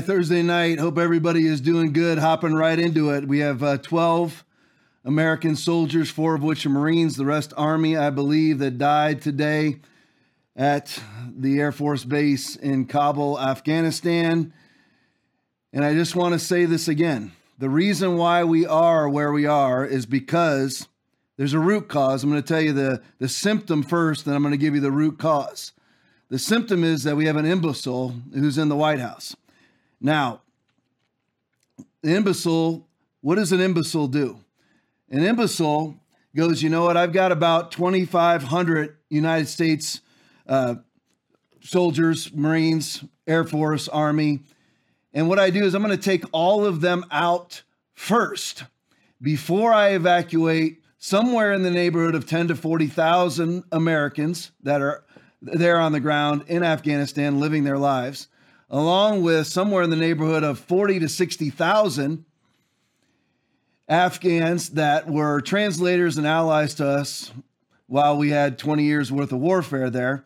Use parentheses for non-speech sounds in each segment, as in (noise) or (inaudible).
Thursday night. Hope everybody is doing good. Hopping right into it. We have uh, 12 American soldiers, four of which are Marines, the rest Army, I believe, that died today at the Air Force Base in Kabul, Afghanistan. And I just want to say this again. The reason why we are where we are is because there's a root cause. I'm going to tell you the, the symptom first, then I'm going to give you the root cause. The symptom is that we have an imbecile who's in the White House. Now, imbecile, what does an imbecile do? An imbecile goes, you know what? I've got about 2,500 United States uh, soldiers, Marines, Air Force, Army. And what I do is I'm going to take all of them out first before I evacuate somewhere in the neighborhood of 10 to 40,000 Americans that are there on the ground in Afghanistan living their lives, along with somewhere in the neighborhood of 40 to 60,000 Afghans that were translators and allies to us while we had 20 years worth of warfare there.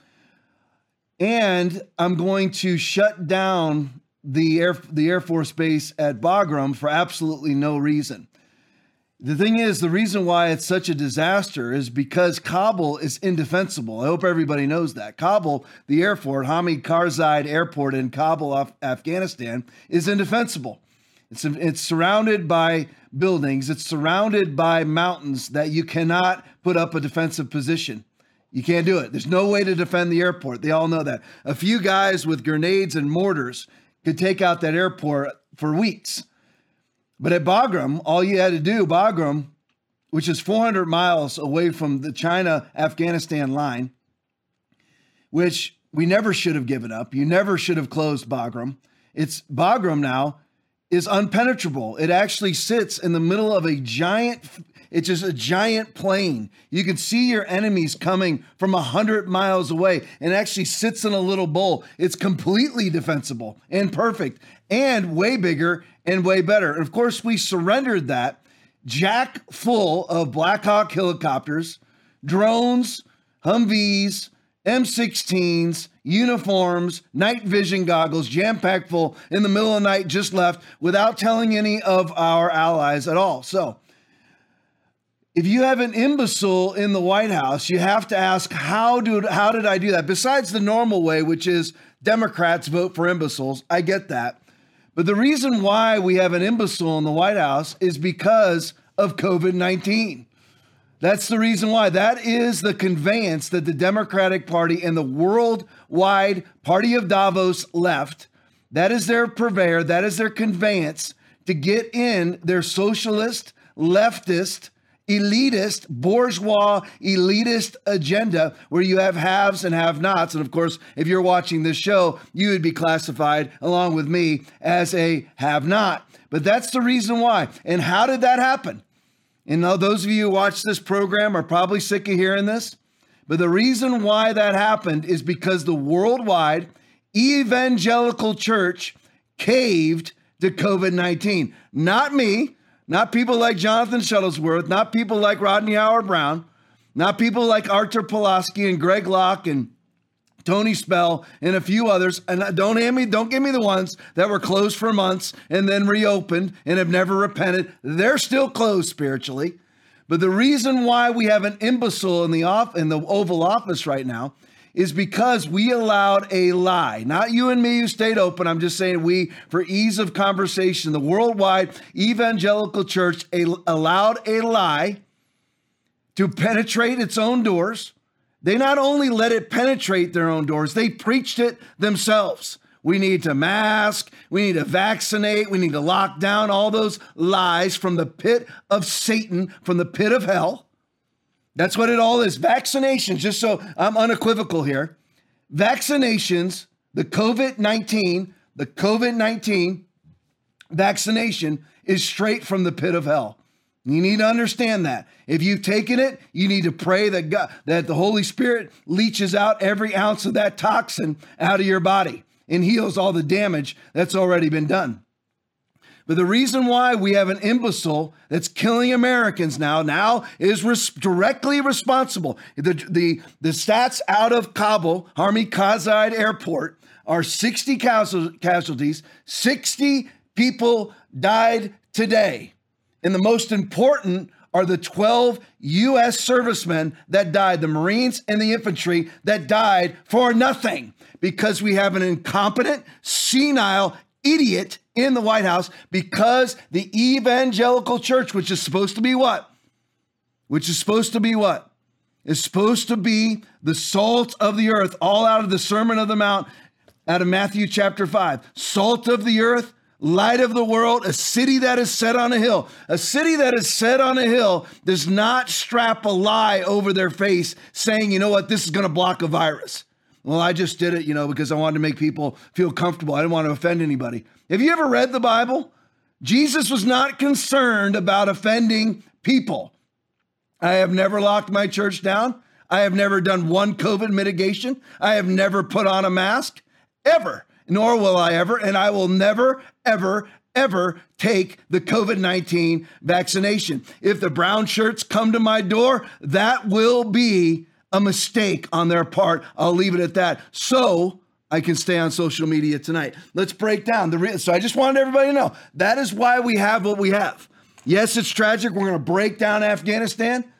And I'm going to shut down the Air, the Air Force Base at Bagram for absolutely no reason. The thing is, the reason why it's such a disaster is because Kabul is indefensible. I hope everybody knows that. Kabul, the airport, Hamid Karzai Airport in Kabul, Afghanistan, is indefensible. It's, it's surrounded by buildings, it's surrounded by mountains that you cannot put up a defensive position. You can't do it. There's no way to defend the airport. They all know that. A few guys with grenades and mortars could take out that airport for weeks but at Bagram, all you had to do, Bagram, which is 400 miles away from the China Afghanistan line, which we never should have given up. You never should have closed Bagram. It's Bagram now is unpenetrable. It actually sits in the middle of a giant it's just a giant plain. You can see your enemies coming from a hundred miles away and actually sits in a little bowl. It's completely defensible and perfect and way bigger and way better. And of course, we surrendered that jack full of Black Hawk helicopters, drones, Humvees, M16s, uniforms, night vision goggles, jam packed full in the middle of the night, just left without telling any of our allies at all. So, if you have an imbecile in the White House, you have to ask how do how did I do that? Besides the normal way, which is Democrats vote for imbeciles. I get that. But the reason why we have an imbecile in the White House is because of COVID-19. That's the reason why. That is the conveyance that the Democratic Party and the worldwide Party of Davos left. That is their purveyor, that is their conveyance to get in their socialist, leftist, elitist, bourgeois, elitist agenda where you have haves and have nots. And of course, if you're watching this show, you would be classified, along with me, as a have not. But that's the reason why. And how did that happen? And now, those of you who watch this program are probably sick of hearing this. But the reason why that happened is because the worldwide evangelical church caved to COVID 19. Not me, not people like Jonathan Shuttlesworth, not people like Rodney Howard-Browne, not people like Artur Pawlowski and Greg Locke and Tony Spell and a few others. And don't hand me, don't give me the ones that were closed for months and then reopened and have never repented. They're still closed spiritually. But the reason why we have an imbecile in the off in the Oval Office right now is because we allowed a lie. Not you and me who stayed open. I'm just saying we, for ease of conversation, the worldwide evangelical church allowed a lie to penetrate its own doors. They not only let it penetrate their own doors, they preached it themselves. We need to mask, we need to vaccinate, we need to lock down all those lies from the pit of Satan, from the pit of hell. That's what it all is. Vaccinations, just so I'm unequivocal here. Vaccinations, the COVID 19, the COVID 19 vaccination is straight from the pit of hell. You need to understand that. If you've taken it, you need to pray that God, that the Holy Spirit leaches out every ounce of that toxin out of your body and heals all the damage that's already been done. But the reason why we have an imbecile that's killing Americans now, now is res- directly responsible. The, the, the stats out of Kabul, Hamid Karzai Airport, are 60 casualties. 60 people died today. And the most important are the 12 U.S. servicemen that died, the Marines and the infantry that died for nothing because we have an incompetent, senile idiot in the White House because the evangelical church, which is supposed to be what? Which is supposed to be what? Is supposed to be the salt of the earth, all out of the Sermon of the Mount out of Matthew chapter 5. Salt of the earth, light of the world, a city that is set on a hill. A city that is set on a hill does not strap a lie over their face saying, you know what, this is going to block a virus. Well, I just did it, you know, because I wanted to make people feel comfortable. I didn't want to offend anybody. Have you ever read the Bible? Jesus was not concerned about offending people. I have never locked my church down. I have never done one COVID mitigation. I have never put on a mask, ever, nor will I ever. And I will never, ever, ever take the COVID 19 vaccination. If the brown shirts come to my door, that will be a mistake on their part. I'll leave it at that. So I can stay on social media tonight. Let's break down the real. So I just wanted everybody to know that is why we have what we have. Yes, it's tragic. We're going to break down Afghanistan.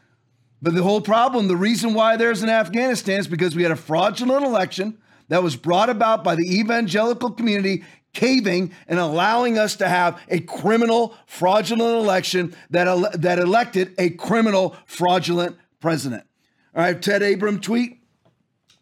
But the whole problem, the reason why there's an Afghanistan is because we had a fraudulent election that was brought about by the evangelical community caving and allowing us to have a criminal, fraudulent election that, ele- that elected a criminal, fraudulent president. All right, Ted Abram tweet.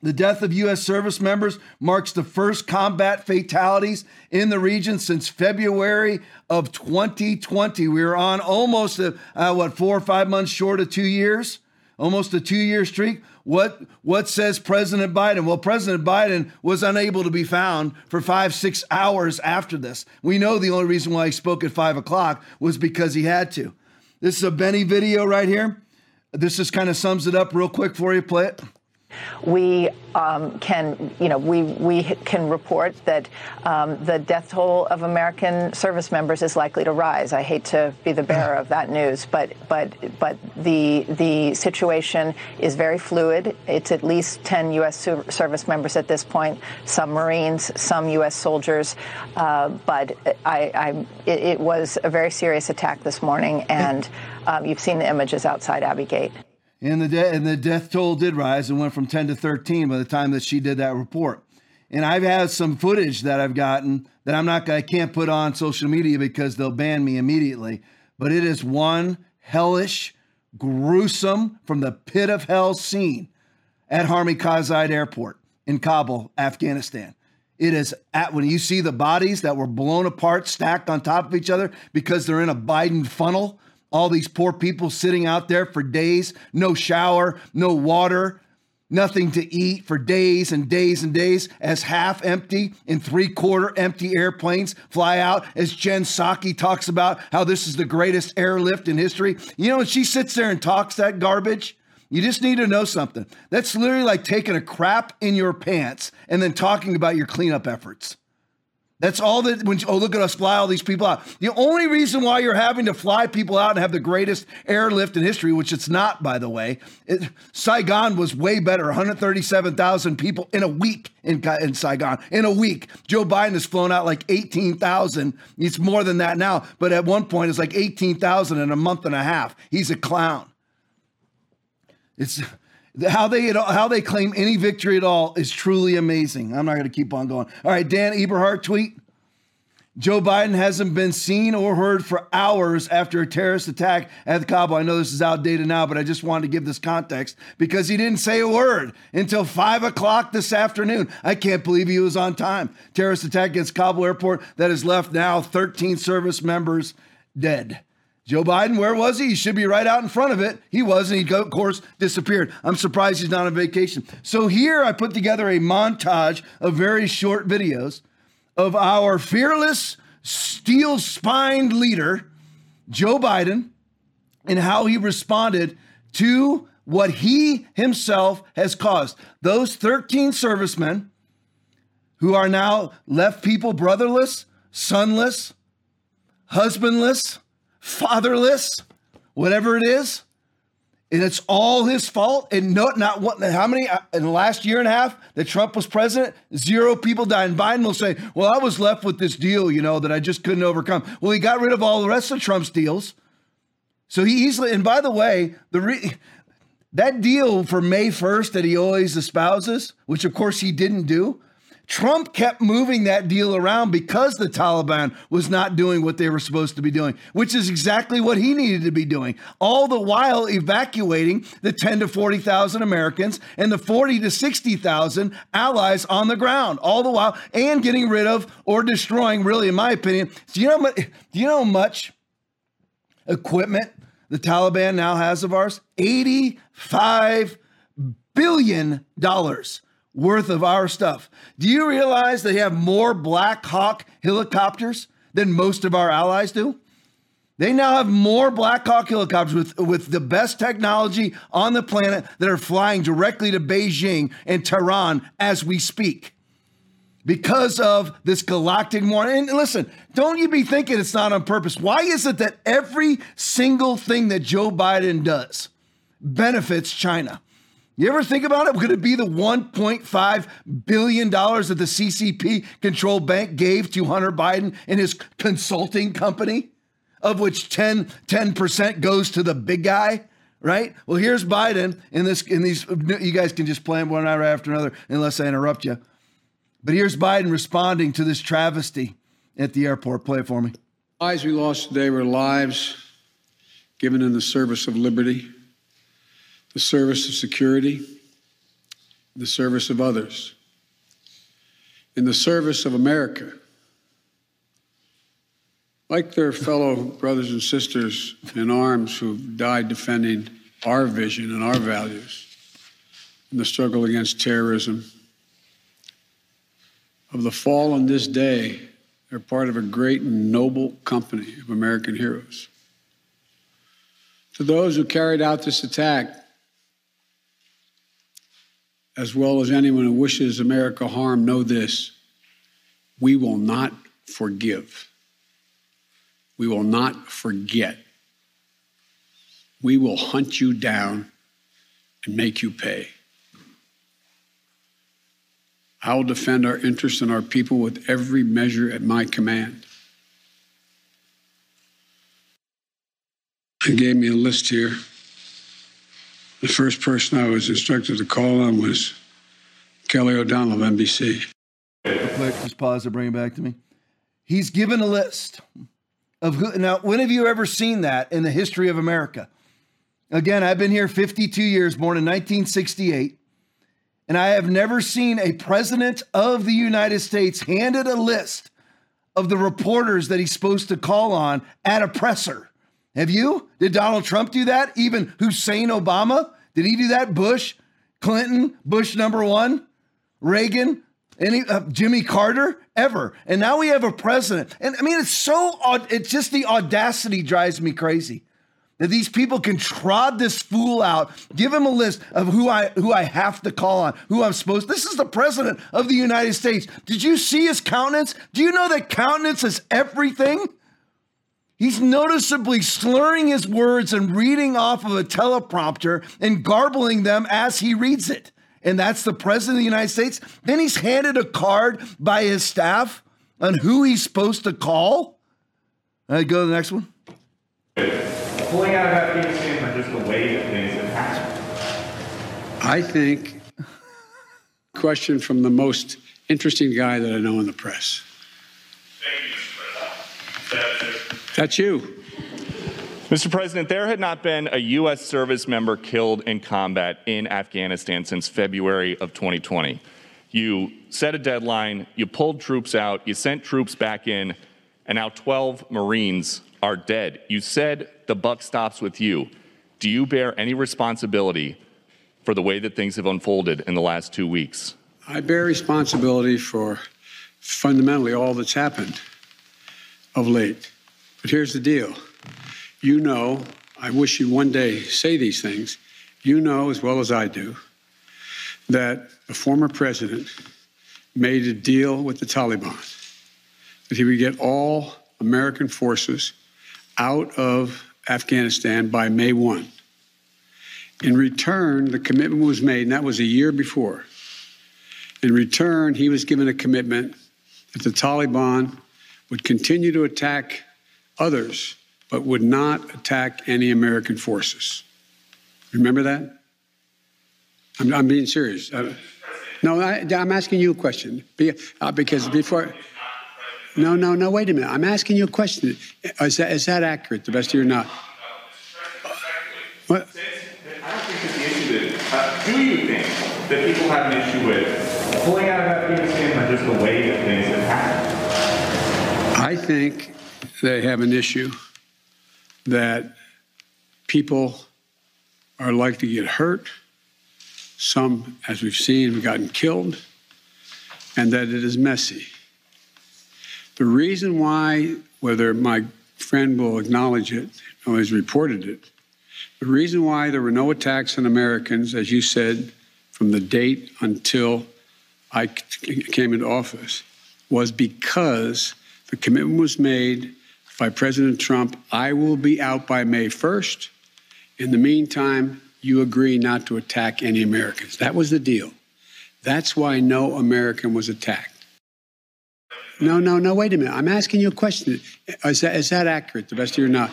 The death of U.S. service members marks the first combat fatalities in the region since February of 2020. We are on almost, a, uh, what, four or five months short of two years, almost a two year streak. What, what says President Biden? Well, President Biden was unable to be found for five, six hours after this. We know the only reason why he spoke at five o'clock was because he had to. This is a Benny video right here. This just kind of sums it up real quick for you. Play it. We um, can, you know, we we can report that um, the death toll of American service members is likely to rise. I hate to be the bearer of that news, but but but the the situation is very fluid. It's at least 10 U.S. service members at this point, some Marines, some U.S. soldiers, uh, but I, I it, it, was a very serious attack this morning, and um, you've seen the images outside Abbey Gate. And the, de- and the death toll did rise and went from 10 to 13 by the time that she did that report. And I've had some footage that I've gotten that I'm not, I can't put on social media because they'll ban me immediately. But it is one hellish, gruesome, from the pit of hell scene at Hamid Karzai Airport in Kabul, Afghanistan. It is at when you see the bodies that were blown apart, stacked on top of each other because they're in a Biden funnel all these poor people sitting out there for days, no shower, no water, nothing to eat for days and days and days as half empty and three quarter empty airplanes fly out as Jen Psaki talks about how this is the greatest airlift in history. You know, she sits there and talks that garbage, you just need to know something. That's literally like taking a crap in your pants and then talking about your cleanup efforts. That's all that when oh look at us fly all these people out. The only reason why you're having to fly people out and have the greatest airlift in history, which it's not by the way, it, Saigon was way better. 137,000 people in a week in, in Saigon in a week. Joe Biden has flown out like 18,000. It's more than that now, but at one point it's like 18,000 in a month and a half. He's a clown. It's how they how they claim any victory at all is truly amazing. I'm not going to keep on going. All right, Dan Eberhart tweet. Joe Biden hasn't been seen or heard for hours after a terrorist attack at Kabul. I know this is outdated now, but I just wanted to give this context because he didn't say a word until five o'clock this afternoon. I can't believe he was on time. Terrorist attack against Kabul airport that has left now 13 service members dead. Joe Biden, where was he? He should be right out in front of it. He wasn't. He, of course, disappeared. I'm surprised he's not on vacation. So here I put together a montage of very short videos of our fearless, steel spined leader, Joe Biden, and how he responded to what he himself has caused. Those 13 servicemen who are now left people brotherless, sonless, husbandless, fatherless, whatever it is, and it's all his fault. And no, not what, how many uh, in the last year and a half that Trump was president? Zero people died. And Biden will say, well, I was left with this deal, you know, that I just couldn't overcome. Well, he got rid of all the rest of Trump's deals. So he easily, and by the way, the re, that deal for May 1st that he always espouses, which of course he didn't do, Trump kept moving that deal around because the Taliban was not doing what they were supposed to be doing, which is exactly what he needed to be doing. All the while evacuating the 10 to 40,000 Americans and the 40 to 60,000 allies on the ground, all the while, and getting rid of or destroying, really, in my opinion. Do you know, do you know much equipment the Taliban now has of ours? $85 billion worth of our stuff. Do you realize they have more Black Hawk helicopters than most of our allies do? They now have more Black Hawk helicopters with, with the best technology on the planet that are flying directly to Beijing and Tehran as we speak because of this galactic war. And listen, don't you be thinking it's not on purpose. Why is it that every single thing that Joe Biden does benefits China? You ever think about it? Could it be the $1.5 billion that the CCP controlled bank gave to Hunter Biden and his consulting company, of which 10, 10% goes to the big guy? Right? Well, here's Biden in this in these you guys can just play one hour after another unless I interrupt you. But here's Biden responding to this travesty at the airport. Play it for me. Lives we lost today were lives given in the service of liberty the service of security, the service of others, in the service of America. Like their fellow brothers and sisters in arms who died defending our vision and our values in the struggle against terrorism, of the fall on this day, they're part of a great and noble company of American heroes. To those who carried out this attack, as well as anyone who wishes America harm, know this we will not forgive. We will not forget. We will hunt you down and make you pay. I will defend our interests and our people with every measure at my command. He gave me a list here. The first person I was instructed to call on was Kelly O'Donnell of NBC. Just pause to bring it back to me. He's given a list of who. Now, when have you ever seen that in the history of America? Again, I've been here 52 years, born in 1968, and I have never seen a president of the United States handed a list of the reporters that he's supposed to call on at a presser. Have you? Did Donald Trump do that? Even Hussein Obama? Did he do that? Bush, Clinton, Bush number one, Reagan, any uh, Jimmy Carter ever. And now we have a president. And I mean, it's so. It's just the audacity drives me crazy that these people can trot this fool out, give him a list of who I who I have to call on, who I'm supposed. This is the president of the United States. Did you see his countenance? Do you know that countenance is everything? He's noticeably slurring his words and reading off of a teleprompter and garbling them as he reads it. And that's the president of the United States. Then he's handed a card by his staff on who he's supposed to call. I go to the next one. Pulling out of Afghanistan or just the way that things have happened? I think, question from the most interesting guy that I know in the press. Thank you, that's you. Mr. President, there had not been a U.S. service member killed in combat in Afghanistan since February of 2020. You set a deadline, you pulled troops out, you sent troops back in, and now 12 Marines are dead. You said the buck stops with you. Do you bear any responsibility for the way that things have unfolded in the last two weeks? I bear responsibility for fundamentally all that's happened of late. But here's the deal you know, I wish you'd one day say these things. You know as well as I do that the former president made a deal with the Taliban that he would get all American forces out of Afghanistan by May 1. In return, the commitment was made, and that was a year before. In return, he was given a commitment that the Taliban would continue to attack others, but would not attack any American forces. Remember that? I'm, I'm being serious. Uh, no, I, am asking you a question. Be, uh, because before. No, no, no, wait a minute. I'm asking you a question. Is that, is that accurate, the best of your not? What? I don't think that the issue is, uh, do you think that people have an issue with pulling out of Afghanistan or just the way that things have happened? I think they have an issue that people are likely to get hurt. Some, as we've seen, have gotten killed, and that it is messy. The reason why, whether my friend will acknowledge it or has reported it, the reason why there were no attacks on Americans, as you said, from the date until I came into office, was because the commitment was made by President Trump I will be out by May 1st. In the meantime, you agree not to attack any Americans. That was the deal. That's why no American was attacked. No, no, no, wait a minute. I'm asking you a question. Is that, is that accurate, the best of your not?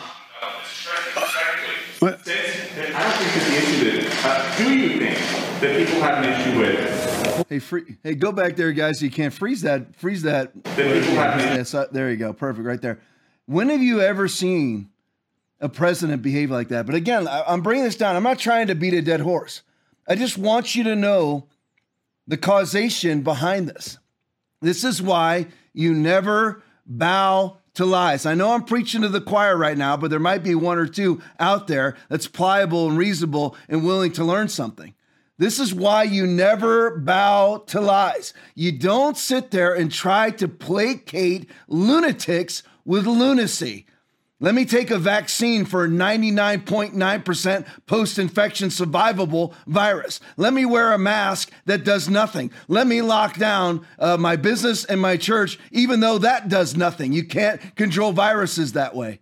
What? I don't think that the issue is, uh, do you think that people have an issue with? Hey, free, hey, go back there, guys. So you can't freeze that. Freeze that. That people have an Yes, uh, there you go. Perfect, right there. When have you ever seen a president behave like that? But again, I'm bringing this down. I'm not trying to beat a dead horse. I just want you to know the causation behind this. This is why you never bow to lies. I know I'm preaching to the choir right now, but there might be one or two out there that's pliable and reasonable and willing to learn something. This is why you never bow to lies. You don't sit there and try to placate lunatics with lunacy. Let me take a vaccine for a 99.9% post infection survivable virus. Let me wear a mask that does nothing. Let me lock down uh, my business and my church, even though that does nothing. You can't control viruses that way.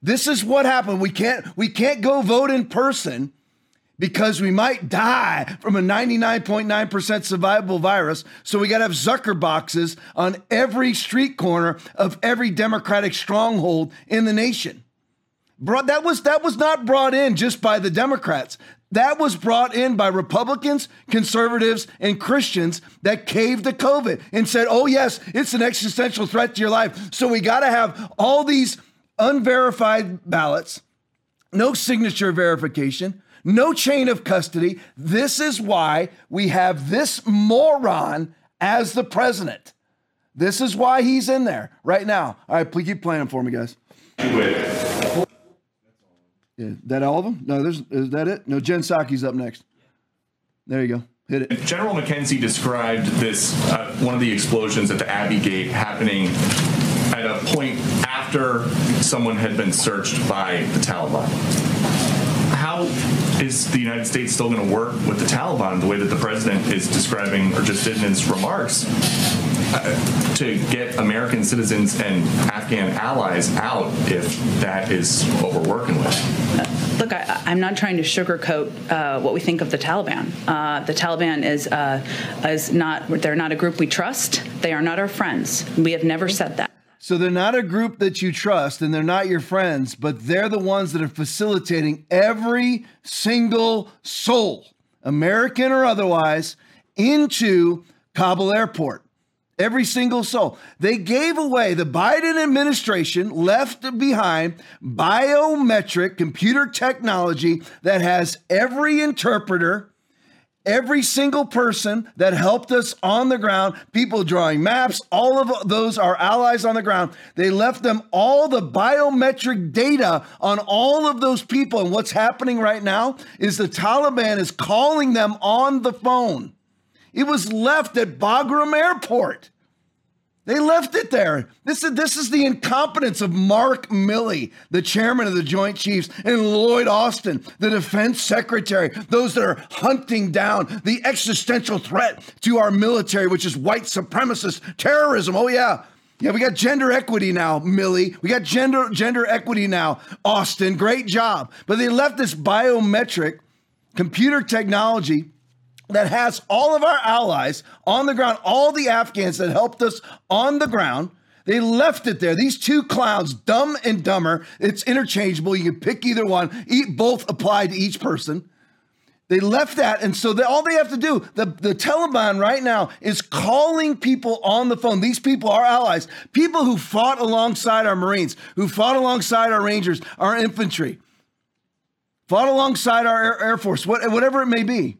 This is what happened. We can't, we can't go vote in person because we might die from a 99.9% survivable virus. So we got to have Zucker boxes on every street corner of every Democratic stronghold in the nation. Brought, that was that was not brought in just by the Democrats. That was brought in by Republicans, conservatives, and Christians that caved to COVID and said, "Oh yes, it's an existential threat to your life." So we got to have all these unverified ballots, no signature verification, no chain of custody. This is why we have this moron as the president. This is why he's in there right now. All right, please keep playing them for me, guys. Yeah, that all of them? No, there's is that it? No, Jen Psaki's up next. There you go. Hit it. General McKenzie described this uh, one of the explosions at the Abbey Gate happening at a point after someone had been searched by the Taliban. How is the United States still going to work with the Taliban the way that the president is describing or just did in his remarks uh, to get American citizens and Afghan allies out if that is what we're working with? Look, I, am not trying to sugarcoat uh, what we think of the Taliban. Uh, the Taliban is uh, is not they're not a group we trust. They are not our friends. We have never said that. So they're not a group that you trust and they're not your friends, but they're the ones that are facilitating every single soul, American or otherwise, into Kabul airport. Every single soul. They gave away, the Biden administration left behind biometric computer technology that has every interpreter every single person that helped us on the ground, people drawing maps, all of those are allies on the ground. They left them all the biometric data on all of those people. And what's happening right now is the Taliban is calling them on the phone. It was left at Bagram Airport. They left it there. This is, this is the incompetence of Mark Milley, the chairman of the Joint Chiefs, and Lloyd Austin, the defense secretary, those that are hunting down the existential threat to our military, which is white supremacist terrorism. Oh, yeah. Yeah, we got gender equity now, Milley. We got gender gender equity now, Austin. Great job. But they left this biometric computer technology that has all of our allies on the ground, all the Afghans that helped us on the ground. They left it there. These two clowns, dumb and dumber, it's interchangeable. You can pick either one, both apply to each person. They left that. And so they, all they have to do, the, the Taliban right now is calling people on the phone. These people are allies, people who fought alongside our Marines, who fought alongside our Rangers, our infantry, fought alongside our Air, Air Force, what, whatever it may be.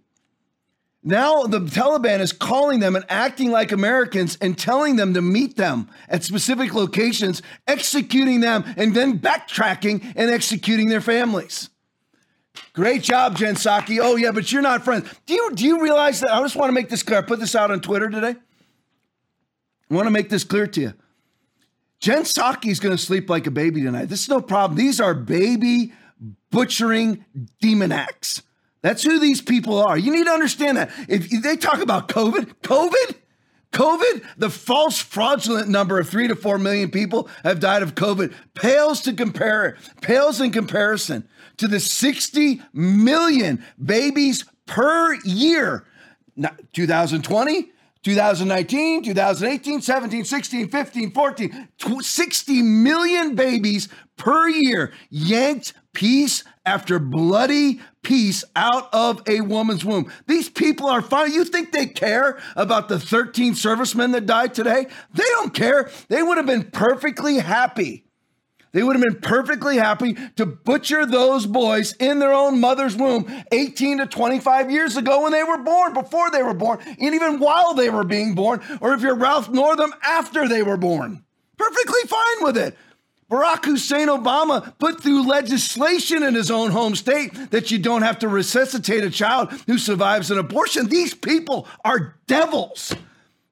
Now the Taliban is calling them and acting like Americans and telling them to meet them at specific locations, executing them, and then backtracking and executing their families. Great job, Jen Psaki. Oh, yeah, but you're not friends. Do you, do you realize that? I just want to make this clear. I put this out on Twitter today. I want to make this clear to you. Jen Psaki is going to sleep like a baby tonight. This is no problem. These are baby butchering demon acts. That's who these people are. You need to understand that. If they talk about COVID, COVID, COVID, the false fraudulent number of three to four million people have died of COVID pales to compare, pales in comparison to the 60 million babies per year. 2020, 2019, 2018, 17, 16, 15, 14, 60 million babies per year yanked piece after bloody piece out of a woman's womb. These people are fine. You think they care about the 13 servicemen that died today? They don't care. They would have been perfectly happy they would have been perfectly happy to butcher those boys in their own mother's womb 18 to 25 years ago when they were born, before they were born, and even while they were being born, or if you're Ralph Northam, after they were born. Perfectly fine with it. Barack Hussein Obama put through legislation in his own home state that you don't have to resuscitate a child who survives an abortion. These people are devils.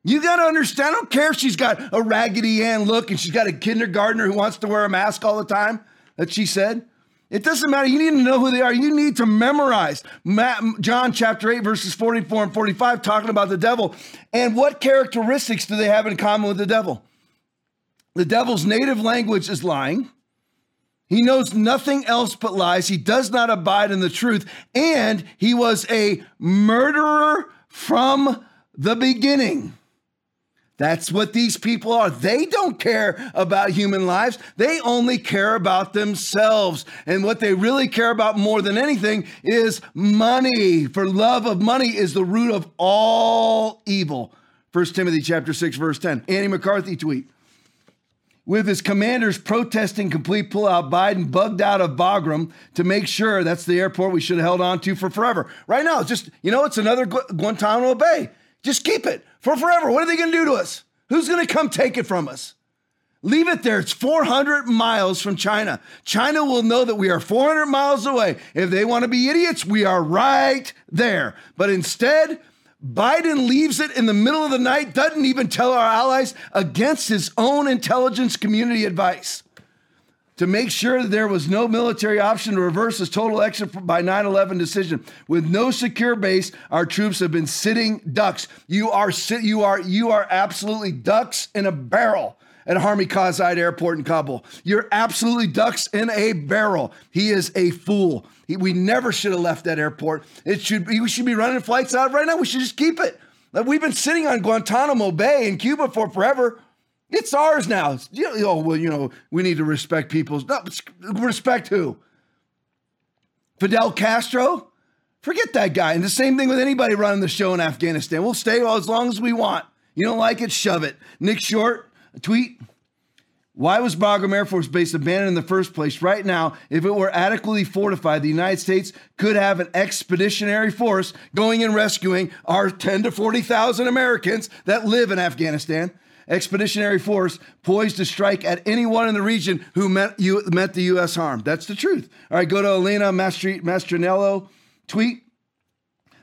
You got to understand. I don't care if she's got a Raggedy Ann look and she's got a kindergartner who wants to wear a mask all the time, that she said. It doesn't matter. You need to know who they are. You need to memorize John chapter 8, verses 44 and 45, talking about the devil. And what characteristics do they have in common with the devil? The devil's native language is lying. He knows nothing else but lies. He does not abide in the truth. And he was a murderer from the beginning. That's what these people are. They don't care about human lives. They only care about themselves. And what they really care about more than anything is money. For love of money is the root of all evil. 1 Timothy chapter 6 verse 10. Annie McCarthy tweet. With his commanders protesting complete pullout, Biden bugged out of Bagram to make sure that's the airport we should have held on to for forever. Right now, just, you know, it's another Guantanamo Bay. Just keep it for forever. What are they going to do to us? Who's going to come take it from us? Leave it there. It's 400 miles from China. China will know that we are 400 miles away. If they want to be idiots, we are right there. But instead, Biden leaves it in the middle of the night, doesn't even tell our allies against his own intelligence community advice to make sure that there was no military option to reverse his total exit by 9/11 decision. With no secure base, our troops have been sitting ducks. You are you are you are absolutely ducks in a barrel at Hamid Karzai Airport in Kabul. You're absolutely ducks in a barrel. He is a fool. He, we never should have left that airport. It should we should be running flights out right now. We should just keep it. Like We've been sitting on Guantanamo Bay in Cuba for forever. It's ours now. Oh, well, you know, we need to respect people's. No, respect who? Fidel Castro? Forget that guy. And the same thing with anybody running the show in Afghanistan. We'll stay as long as we want. You don't like it? Shove it. Nick Short, a tweet. Why was Bagram Air Force Base abandoned in the first place? Right now, if it were adequately fortified, the United States could have an expeditionary force going and rescuing our 10 to 40,000 Americans that live in Afghanistan expeditionary force poised to strike at anyone in the region who meant, you, the U.S. harm. That's the truth. All right, go to Elena Mastranello tweet.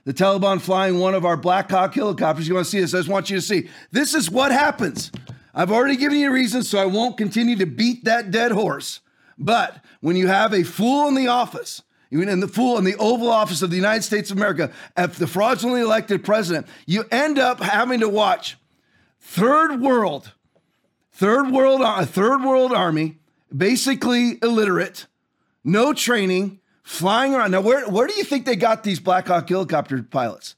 The Taliban flying one of our Black Hawk helicopters. You want to see this? I just want you to see. This is what happens. I've already given you reasons, so I won't continue to beat that dead horse. But when you have a fool in the office, even in the fool in the Oval Office of the United States of America, at the fraudulently elected president, you end up having to watch third world, third world, a third world army, basically illiterate, no training, flying around. Now, where, where do you think they got these Black Hawk helicopter pilots?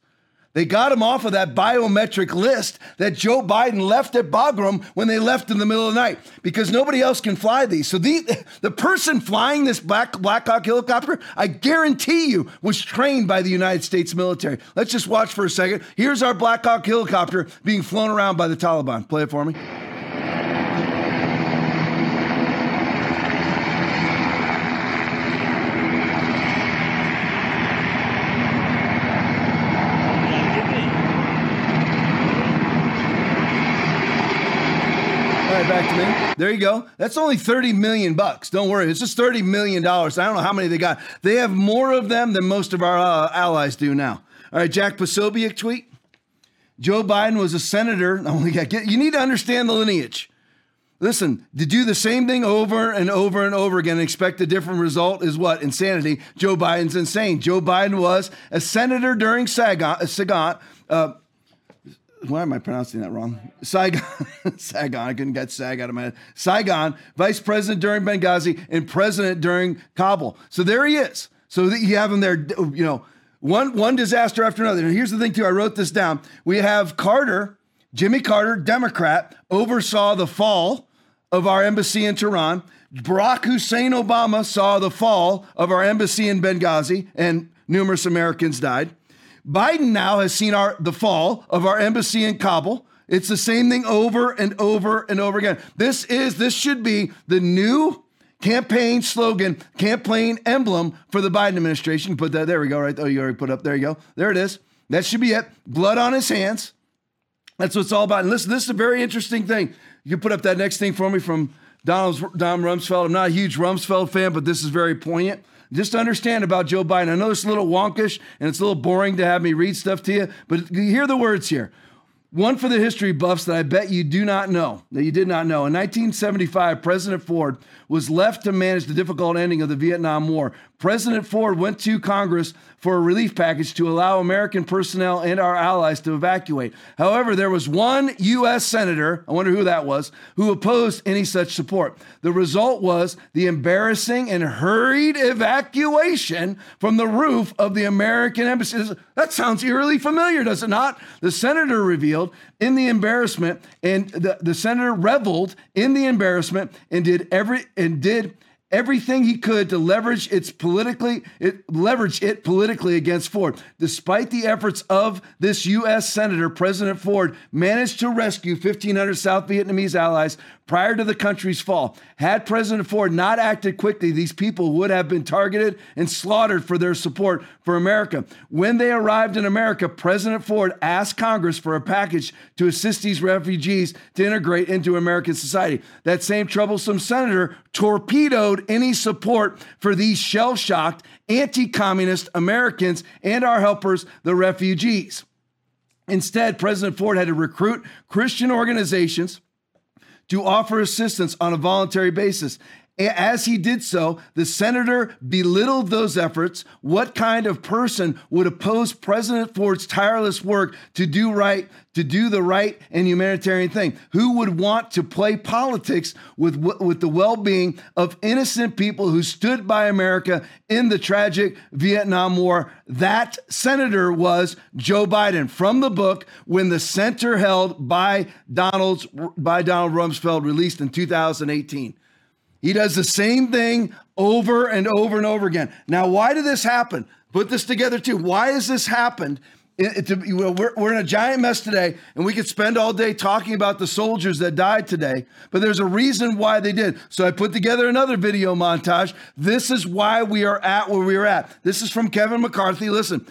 They got him off of that biometric list that Joe Biden left at Bagram when they left in the middle of the night because nobody else can fly these. So the (laughs) the person flying this Black Black Hawk helicopter, I guarantee you, was trained by the United States military. Let's just watch for a second. Here's our Black Hawk helicopter being flown around by the Taliban. Play it for me. back to me. There you go. That's only 30 million bucks. Don't worry. It's just 30 million dollars. I don't know how many they got. They have more of them than most of our uh, allies do now. All right, Jack Posobiec tweet. Joe Biden was a senator. (laughs) Only got you need to understand the lineage. Listen, to do the same thing over and over and over again and expect a different result is what? Insanity. Joe Biden's insane. Joe Biden was a senator during Saigon, Sagat, uh, why am I pronouncing that wrong? Saigon, (laughs) Saigon. I couldn't get Sag out of my head. Saigon, vice president during Benghazi, and president during Kabul. So there he is. So you have him there, oh, you know, one one disaster after another. And here's the thing, too. I wrote this down. We have Carter, Jimmy Carter, Democrat, oversaw the fall of our embassy in Tehran. Barack Hussein Obama saw the fall of our embassy in Benghazi, and numerous Americans died. Biden now has seen our the fall of our embassy in Kabul. It's the same thing over and over and over again. This is this should be the new campaign slogan, campaign emblem for the Biden administration. Put that there we go, right? Oh, you already put up. There you go. There it is. That should be it. Blood on his hands. That's what it's all about. And listen, this is a very interesting thing. You can put up that next thing for me from Donald Don Rumsfeld. I'm not a huge Rumsfeld fan, but this is very poignant just to understand about Joe Biden. I know it's a little wonkish and it's a little boring to have me read stuff to you, but you hear the words here. One for the history buffs that I bet you do not know, that you did not know. In 1975, President Ford was left to manage the difficult ending of the Vietnam War. President Ford went to Congress for a relief package to allow American personnel and our allies to evacuate. However, there was one U.S. Senator, I wonder who that was, who opposed any such support. The result was the embarrassing and hurried evacuation from the roof of the American embassy. That sounds eerily familiar, does it not? The senator revealed in the embarrassment, and the, the senator reveled in the embarrassment and did every and did everything he could to leverage its politically it, leverage it politically against Ford. Despite the efforts of this U.S. Senator, President Ford managed to rescue 1,500 South Vietnamese allies prior to the country's fall. Had President Ford not acted quickly, these people would have been targeted and slaughtered for their support for America. When they arrived in America, President Ford asked Congress for a package to assist these refugees to integrate into American society. That same troublesome senator torpedoed any support for these shell shocked, anti communist Americans and our helpers, the refugees. Instead, President Ford had to recruit Christian organizations to offer assistance on a voluntary basis. As he did so, the senator belittled those efforts. What kind of person would oppose President Ford's tireless work to do right, to do the right and humanitarian thing? Who would want to play politics with, with the well being of innocent people who stood by America in the tragic Vietnam War? That senator was Joe Biden from the book When the Center Held by, Donald's, by Donald Rumsfeld, released in 2018. He does the same thing over and over and over again. Now, why did this happen? Put this together too. Why has this happened? It, it, we're, we're in a giant mess today, and we could spend all day talking about the soldiers that died today, but there's a reason why they did. So I put together another video montage. This is why we are at where we are at. This is from Kevin McCarthy. Listen,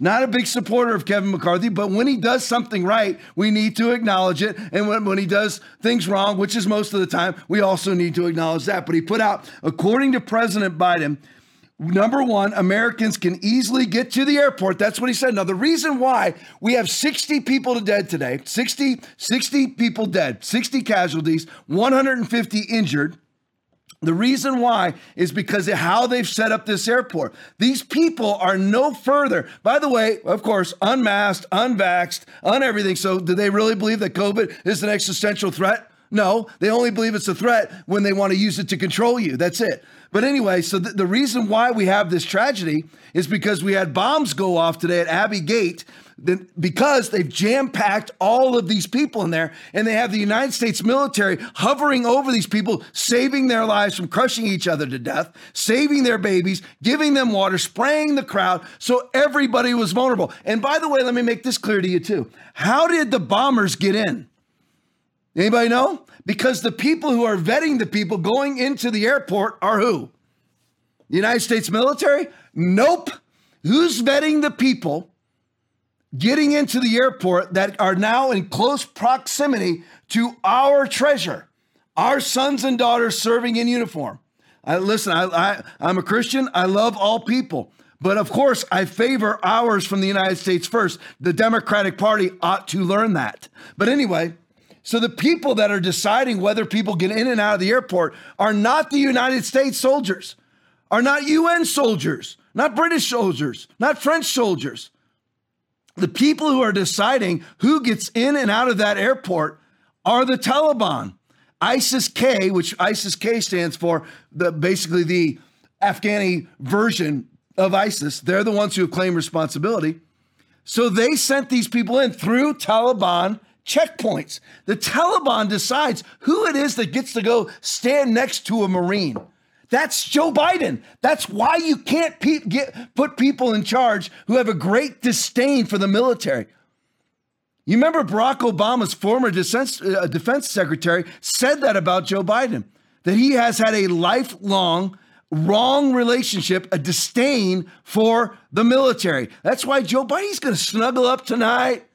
not a big supporter of Kevin McCarthy, but when he does something right, we need to acknowledge it. And when, when he does things wrong, which is most of the time, we also need to acknowledge that. But he put out, according to President Biden, Number one, Americans can easily get to the airport. That's what he said. Now, the reason why we have 60 people dead today, 60, 60 people dead, 60 casualties, 150 injured, the reason why is because of how they've set up this airport. These people are no further. By the way, of course, unmasked, unvaxxed, on everything. So, do they really believe that COVID is an existential threat? No, they only believe it's a threat when they want to use it to control you. That's it. But anyway, so the, reason why we have this tragedy is because we had bombs go off today at Abbey Gate because they've jam packed all of these people in there and they have the United States military hovering over these people, saving their lives from crushing each other to death, saving their babies, giving them water, spraying the crowd. So everybody was vulnerable. And by the way, let me make this clear to you too. How did the bombers get in? Anybody know? Because the people who are vetting the people going into the airport are who? The United States military? Nope. Who's vetting the people getting into the airport that are now in close proximity to our treasure, our sons and daughters serving in uniform. I, listen, I, I, I'm a Christian. I love all people. But of course, I favor ours from the United States first. The Democratic Party ought to learn that. But anyway, so the people that are deciding whether people get in and out of the airport are not the United States soldiers, are not UN soldiers, not British soldiers, not French soldiers the people who are deciding who gets in and out of that airport are the Taliban. ISIS K, which ISIS K stands for the basically the Afghani version of ISIS, they're the ones who claim responsibility. So they sent these people in through Taliban checkpoints. The Taliban decides who it is that gets to go stand next to a Marine. That's Joe Biden. That's why you can't pe- get, put people in charge who have a great disdain for the military. You remember Barack Obama's former defense, uh, defense secretary said that about Joe Biden, that he has had a lifelong wrong relationship, a disdain for the military. That's why Joe Biden's going to snuggle up tonight.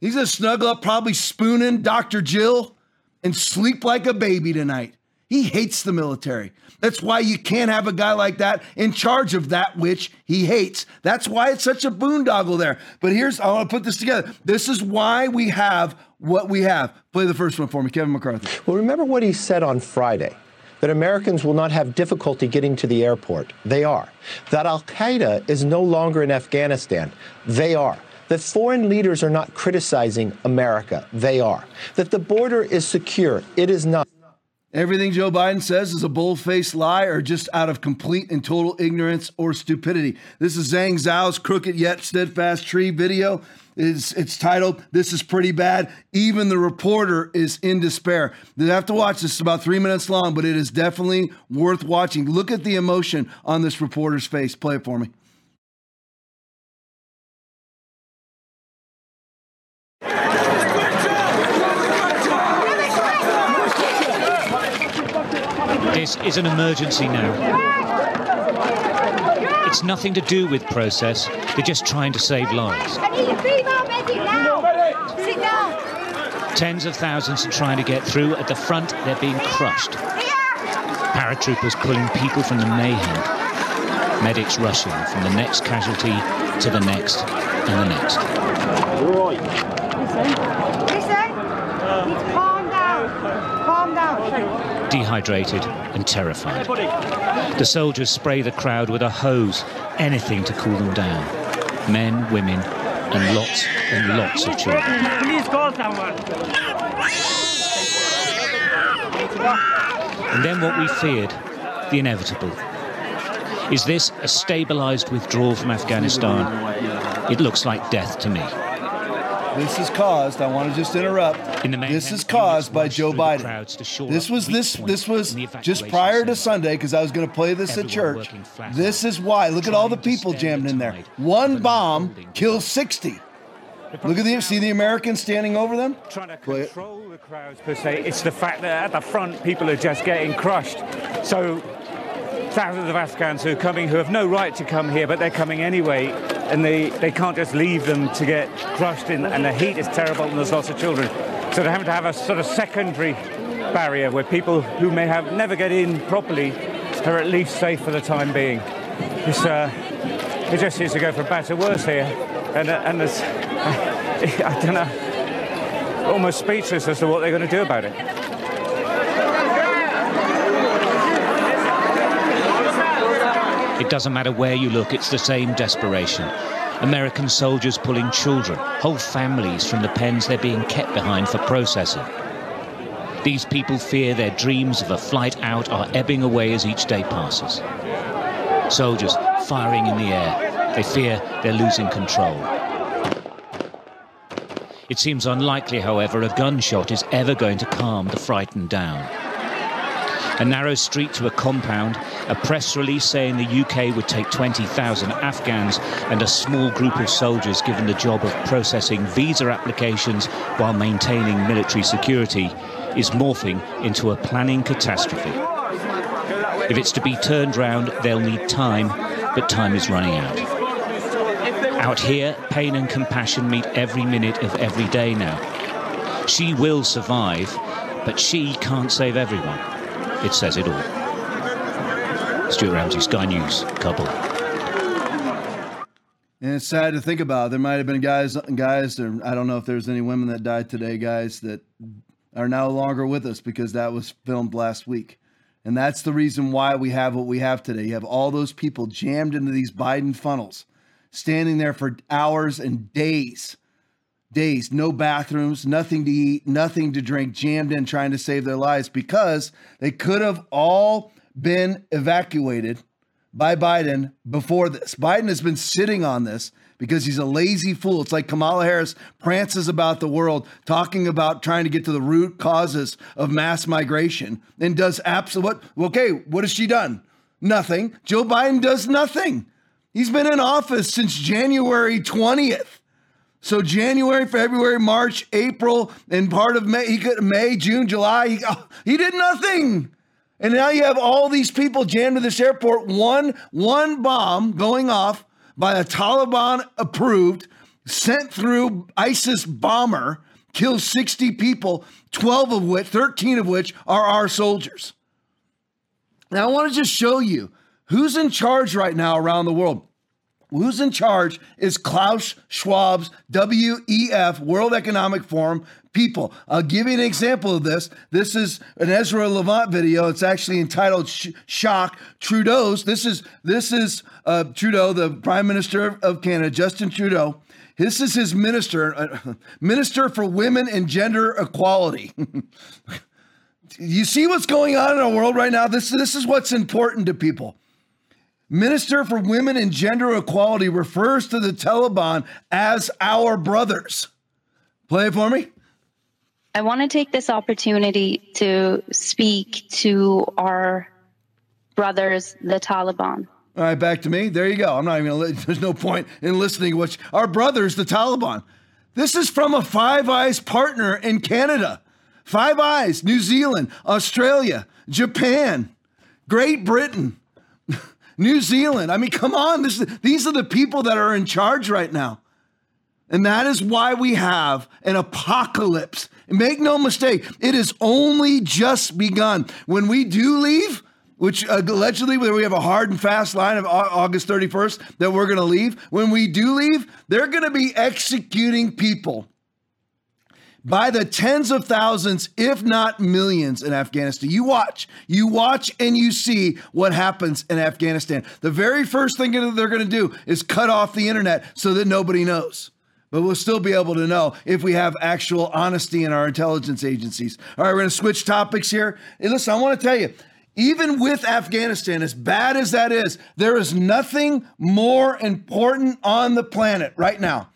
He's to snuggle up, probably spooning Dr. Jill, and sleep like a baby tonight. He hates the military. That's why you can't have a guy like that in charge of that which he hates. That's why it's such a boondoggle there. But here's, I want to put this together. This is why we have what we have. Play the first one for me, Kevin McCarthy. Well, remember what he said on Friday that Americans will not have difficulty getting to the airport. They are. That Al Qaeda is no longer in Afghanistan. They are. That foreign leaders are not criticizing America. They are. That the border is secure. It is not. Everything Joe Biden says is a bold faced lie or just out of complete and total ignorance or stupidity. This is Zhang Zhao's crooked yet steadfast tree video. It's, it's titled, This is Pretty Bad. Even the reporter is in despair. You have to watch this. It's about three minutes long, but it is definitely worth watching. Look at the emotion on this reporter's face. Play it for me. This is an emergency now. It's nothing to do with process. They're just trying to save lives. Tens of thousands are trying to get through. At the front, they're being crushed. Paratroopers pulling people from the mayhem. Medics rushing from the next casualty to the next and the next. Right. Listen. Listen. calm down. Calm down dehydrated and terrified. The soldiers spray the crowd with a hose, anything to cool them down. Men, women, and lots and lots of children. Please call someone. And then what we feared, the inevitable. Is this a stabilized withdrawal from Afghanistan? It looks like death to me. This is caused. I want to just interrupt. this is caused by Joe Biden. This was this this was just prior to Sunday because I was going to play this at church. This is why. Look at all the people jammed in there. One bomb kills sixty. Look at the see the Americans standing over them. Trying to control the crowds per se. It's the fact that at the front people are just getting crushed. So thousands of Afghans who are coming who have no right to come here, but they're coming anyway, and they, they can't just leave them to get crushed in, and the heat is terrible, and there's lots of children. So they're having to have a sort of secondary barrier where people who may have never get in properly are at least safe for the time being. It's, uh, it just seems to go from bad to worse here, and, uh, and there's, (laughs) I don't know, almost speechless as to what they're going to do about it. It doesn't matter where you look, it's the same desperation. American soldiers pulling children, whole families from the pens they're being kept behind for processing. These people fear their dreams of a flight out are ebbing away as each day passes. Soldiers firing in the air. They fear they're losing control. It seems unlikely, however, a gunshot is ever going to calm the frightened down. A narrow street to a compound, a press release saying the UK would take 20,000 Afghans and a small group of soldiers given the job of processing visa applications while maintaining military security is morphing into a planning catastrophe. If it's to be turned round, they'll need time, but time is running out. Out here, pain and compassion meet every minute of every day now. She will survive, but she can't save everyone. It says it all. Stuart Ramsay, Sky News, Kabul. And it's sad to think about. There might have been guys, guys, or I don't know if there's any women that died today, guys, that are no longer with us because that was filmed last week. And that's the reason why we have what we have today. You have all those people jammed into these Biden funnels, standing there for hours and days, days, no bathrooms, nothing to eat, nothing to drink, jammed in trying to save their lives because they could have all been evacuated by Biden before this. Biden has been sitting on this because he's a lazy fool. It's like Kamala Harris prances about the world, talking about trying to get to the root causes of mass migration and does absolute. Okay, what has she done? Nothing. Joe Biden does nothing. He's been in office since January 20th. So January, February, March, April, and part of May, he could May, June, July, he, oh, he did nothing. And now you have all these people jammed to this airport, one one bomb going off by a Taliban approved, sent through ISIS bomber, kills 60 people, 12 of which, 13 of which are our soldiers. Now I want to just show you who's in charge right now around the world. Who's in charge is Klaus Schwab's WEF, World Economic Forum people. I'll give you an example of this. This is an Ezra Levant video. It's actually entitled "Shock." Trudeau's. This is this is uh, Trudeau, the Prime Minister of Canada, Justin Trudeau. This is his minister, uh, (laughs) Minister for Women and Gender Equality. (laughs) you see what's going on in our world right now? This this is what's important to people. Minister for Women and Gender Equality refers to the Taliban as our brothers. Play it for me. I want to take this opportunity to speak to our brothers, the Taliban. All right, back to me. There you go. I'm not even going (laughs) to, there's no point in listening to what our brothers, the Taliban. This is from a Five Eyes partner in Canada. Five Eyes, New Zealand, Australia, Japan, Great Britain, New Zealand. I mean, come on. This, these are the people that are in charge right now. And that is why we have an apocalypse. Make no mistake, it is only just begun. When we do leave, which allegedly we have a hard and fast line of August 31st that we're going to leave. When we do leave, they're going to be executing people by the tens of thousands, if not millions, in Afghanistan. You watch, you watch, and you see what happens in Afghanistan. The very first thing that they're going to do is cut off the internet so that nobody knows. But we'll still be able to know if we have actual honesty in our intelligence agencies. All right, we're going to switch topics here. Hey, listen, I want to tell you, even with Afghanistan, as bad as that is, there is nothing more important on the planet right now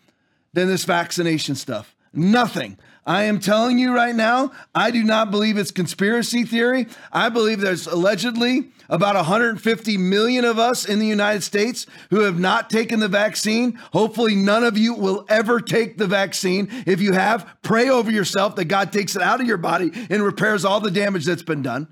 than this vaccination stuff. Nothing. I am telling you right now, I do not believe it's conspiracy theory. I believe there's allegedly about 150 million of us in the United States who have not taken the vaccine. Hopefully, none of you will ever take the vaccine. If you have, pray over yourself that God takes it out of your body and repairs all the damage that's been done.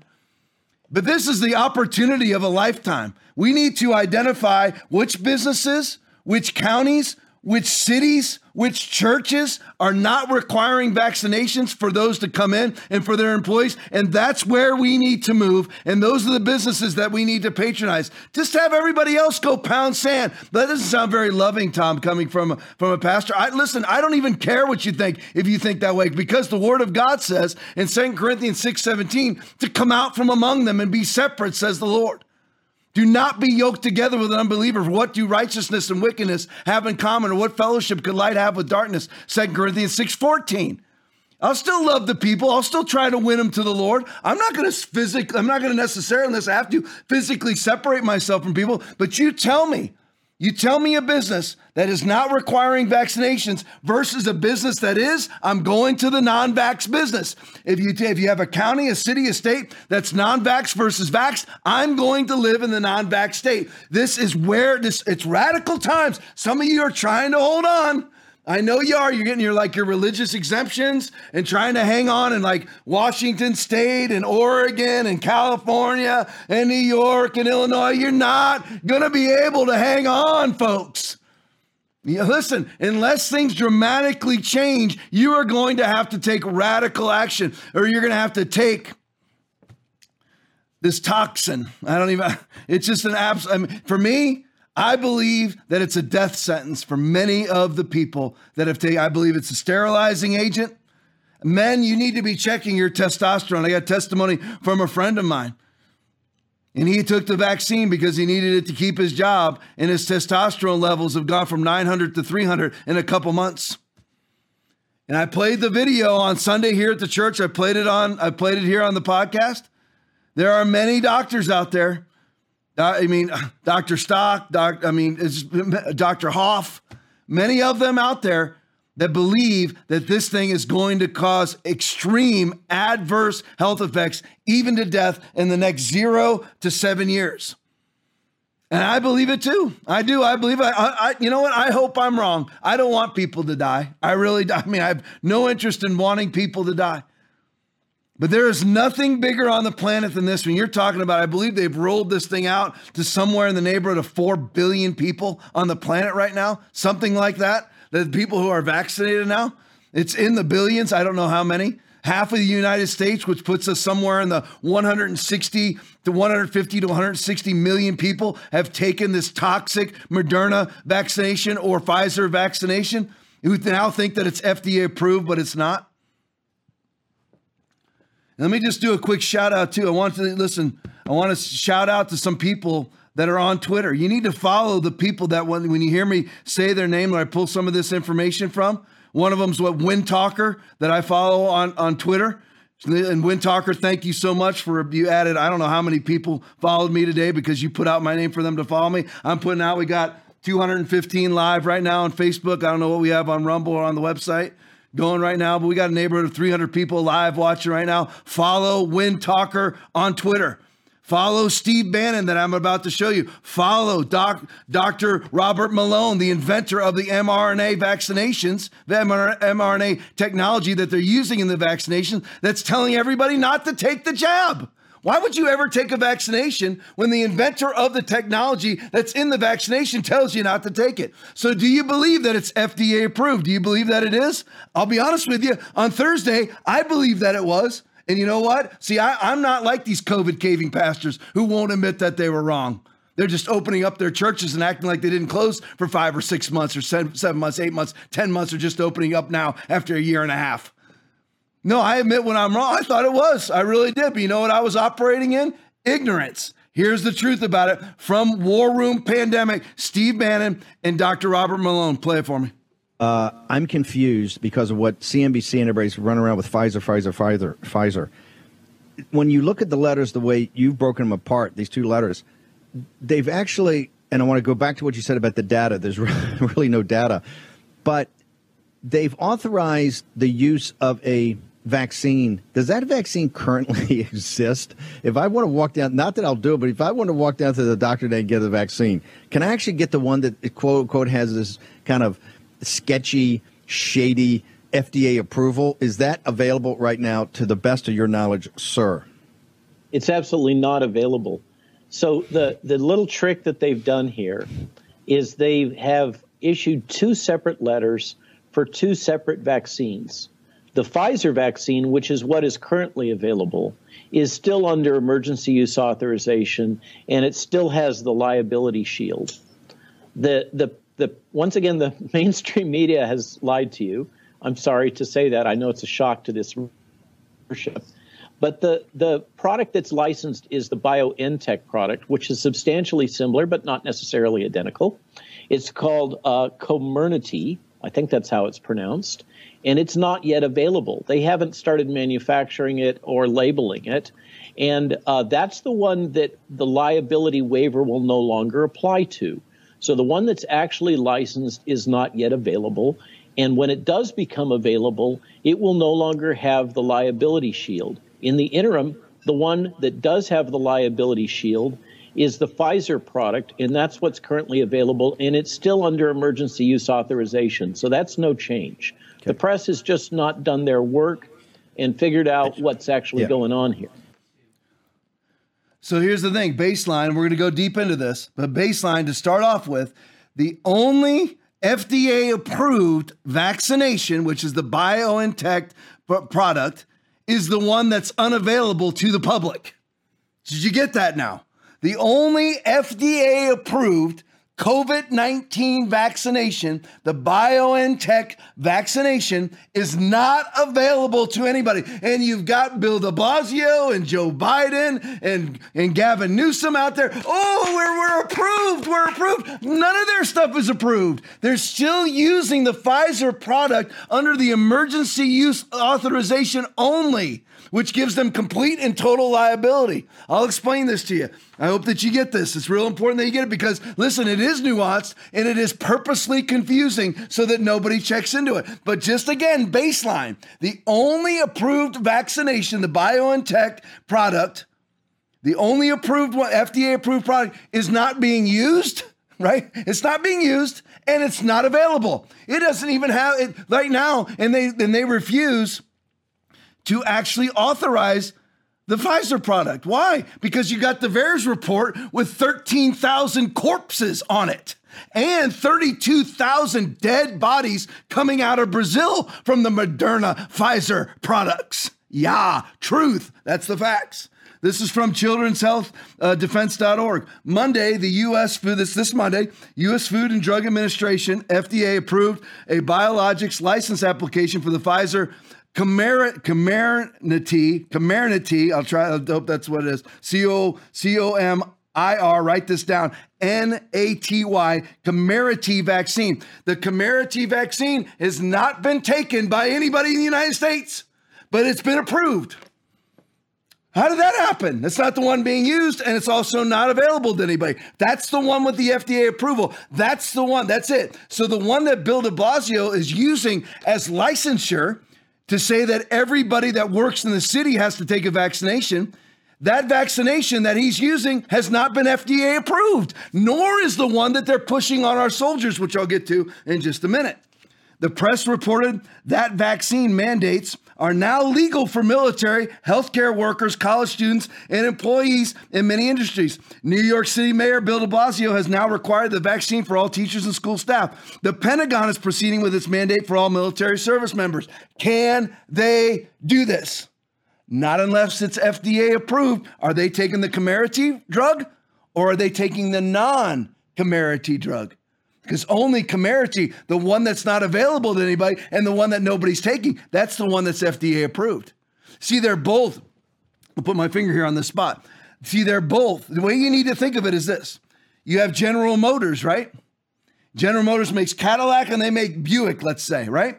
But this is the opportunity of a lifetime. We need to identify which businesses, which counties, which cities, which churches are not requiring vaccinations for those to come in and for their employees. And that's where we need to move. And those are the businesses that we need to patronize. Just have everybody else go pound sand. That doesn't sound very loving, Tom, coming from, from a pastor. I listen, I don't even care what you think if you think that way, because the word of God says in 2 Corinthians 6 17 to come out from among them and be separate, says the Lord. Do not be yoked together with an unbeliever. For what do righteousness and wickedness have in common? Or what fellowship could light have with darkness? 2 Corinthians 6 14. I'll still love the people. I'll still try to win them to the Lord. I'm not going to physically, I'm not going to necessarily, unless I have to, physically separate myself from people. But you tell me, you tell me a business that is not requiring vaccinations versus a business that is, I'm going to the non-vax business. If you if you have a county, a city, a state that's non-vax versus vax, I'm going to live in the non-vax state. This is where this it's radical times. Some of you are trying to hold on. I know you are. You're getting your like your religious exemptions and trying to hang on in like Washington State and Oregon and California and New York and Illinois. You're not gonna be able to hang on, folks. Yeah, listen, unless things dramatically change, you are going to have to take radical action, or you're to have to take this toxin. I don't even. (laughs) It's just an abs. I mean, for me, I believe that it's a death sentence for many of the people that have taken. I believe it's a sterilizing agent. Men, you need to be checking your testosterone. I got testimony from a friend of mine. And he took the vaccine because he needed it to keep his job, and his testosterone levels have gone from 900 to 300 in a couple months. And I played the video on Sunday here at the church. I played it on I played it here on the podcast. There are many doctors out there I mean, (laughs) Dr. Stock, doc, I mean, (laughs) Dr. Hoff, many of them out there that believe that this thing is going to cause extreme adverse health effects, even to death, in the next zero to seven years. And I believe it too. I do. I believe I, I, you know what? I hope I'm wrong. I don't want people to die. I really, (laughs) I mean, I have no interest in wanting people to die. But there is nothing bigger on the planet than this. When you're talking about, I believe they've rolled this thing out to somewhere in the neighborhood of 4 billion people on the planet right now, something like that. The people who are vaccinated now, it's in the billions. I don't know how many. Half of the United States, which puts us somewhere in the 160 to 150 to 160 million people, have taken this toxic Moderna vaccination or Pfizer vaccination. Who now think that it's FDA approved, but it's not. Let me just do a quick shout out too. I want to listen. I want to shout out to some people that are on Twitter. You need to follow the people that when, when you hear me say their name, where I pull some of this information from. One of them is what Wind Talker that I follow on on Twitter. And Wind Talker, thank you so much for you added. I don't know how many people followed me today because you put out my name for them to follow me. I'm putting out. We got 215 live right now on Facebook. I don't know what we have on Rumble or on the website going right now, but we got a neighborhood of 300 people live watching right now. Follow Wind Talker on Twitter. Follow Steve Bannon that I'm about to show you. Follow Doc, Dr. Robert Malone, the inventor of the mRNA vaccinations, the mRNA technology that they're using in the vaccinations that's telling everybody not to take the jab. Why would you ever take a vaccination when the inventor of the technology that's in the vaccination tells you not to take it? So, do you believe that it's FDA approved? Do you believe that it is? I'll be honest with you. On Thursday, I believe that it was. And you know what? See, I, am not like these COVID caving pastors who won't admit that they were wrong. They're just opening up their churches and acting like they didn't close for five or six months or seven, seven months, eight months, 10 months, or just opening up now after a year and a half. No, I admit when I'm wrong. I thought it was. I really did. But you know what I was operating in? Ignorance. Here's the truth about it from War Room Pandemic, Steve Bannon and Dr. Robert Malone. Play it for me. Uh, I'm confused because of what CNBC and everybody's running around with Pfizer, Pfizer, Pfizer, Pfizer. When you look at the letters the way you've broken them apart, these two letters, they've actually, and I want to go back to what you said about the data. There's (laughs) really no data, but they've authorized the use of a vaccine, does that vaccine currently (laughs) exist? If I want to walk down, not that I'll do it, but if I want to walk down to the doctor and get the vaccine, can I actually get the one that quote unquote has this kind of sketchy, shady FDA approval? Is that available right now to the best of your knowledge, sir? It's absolutely not available. So the, the little trick that they've done here is they have issued two separate letters for two separate vaccines. The Pfizer vaccine, which is what is currently available, is still under emergency use authorization and it still has the liability shield. The, the, the, once again, the (laughs) mainstream media has lied to you. I'm sorry to say that. I know it's a shock to this readership. But the, the product that's licensed is the BioNTech product, which is substantially similar but not necessarily identical. It's called uh. I think that's how it's pronounced and it's not yet available. They haven't started manufacturing it or labeling it. And uh, that's the one that the liability waiver will no longer apply to. So the one that's actually licensed is not yet available. And when it does become available, it will no longer have the liability shield. In the interim, the one that does have the liability shield is the Pfizer product, and that's what's currently available, and it's still under emergency use authorization. So that's no change. Okay. The press has just not done their work and figured out what's actually yeah. going on here. So here's the thing baseline, we're going to go deep into this, but baseline to start off with, the only FDA approved vaccination, which is the BioNTech product, is the one that's unavailable to the public. Did you get that now? The only FDA approved COVID 19 vaccination, the BioNTech vaccination, is not available to anybody. And you've got Bill de Blasio and Joe Biden and, and Gavin Newsom out there. Oh, we're, we're approved. We're approved. None of their stuff is approved. They're still using the Pfizer product under the emergency use authorization only which gives them complete and total liability. I'll explain this to you. I hope that you get this. It's real important that you get it because, listen, it is nuanced and it is purposely confusing so that nobody checks into it. But just again, baseline the only approved vaccination, the BioNTech product, the only approved one, FDA approved product is not being used, (laughs) right? It's not being used and it's not available. It doesn't even have it right now, and they and they refuse to actually authorize the Pfizer product. Why? Because you got the VAERS report with 13,000 corpses on it and 32,000 dead bodies coming out of Brazil from the Moderna Pfizer products. Yeah, truth. That's the facts. This is from Children's Health uh, Defense.org. Monday, the U.S. Food, this, this Monday, U.S. Food and Drug Administration, FDA, approved a biologics license application for the Pfizer Comirnaty, Comirnaty, I'll try, I hope that's what it is. C O C O M I R, write this down. N A T Y, Comirnaty vaccine. The Comirnaty vaccine has not been taken by anybody in the United States, but it's been approved. How did that happen? It's not the one being used, and it's also not available to anybody. That's the one with the FDA approval. That's the one. That's it. So the one that Bill de Blasio is using as licensure to say that everybody that works in the city has to take a vaccination. That vaccination that he's using has not been FDA approved, nor is the one that they're pushing on our soldiers, which I'll get to in just a minute. The press reported that vaccine mandates are now legal for military, healthcare workers, college students, and employees in many industries. New York City Mayor Bill de Blasio has now required the vaccine for all teachers and school staff. The Pentagon is proceeding with its mandate for all military service members. Can they do this? Not unless it's FDA approved. Are they taking the Comirnaty drug or are they taking the non Comirnaty drug? Because only Comirnaty, the one that's not available to anybody and the one that nobody's taking, that's the one that's FDA approved. See, they're both, I'll put my finger here on the spot. See, they're both, the way you need to think of it is this you have General Motors, right? General Motors makes Cadillac and they make Buick, let's say, right?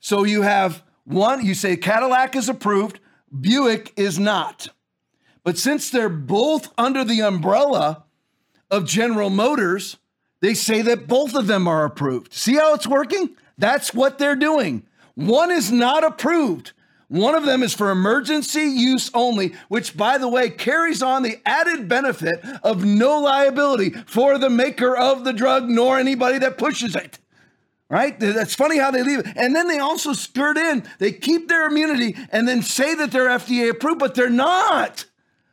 So you have one, you say Cadillac is approved, Buick is not. But since they're both under the umbrella of General Motors, they say that both of them are approved. See how it's working? That's what they're doing. One is not approved. One of them is for emergency use only, which, by the way, carries on the added benefit of no liability for the maker of the drug nor anybody that pushes it. Right? That's funny how they leave it. And then they also skirt in, they keep their immunity and then say that they're FDA approved, but they're not.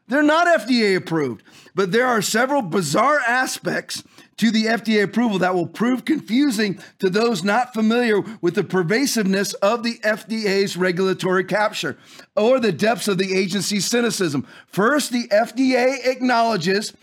They're not FDA approved. But there are several bizarre aspects to the FDA approval that will prove confusing to those not familiar with the pervasiveness of the FDA's regulatory capture or the depths of the agency's cynicism. First, the FDA acknowledges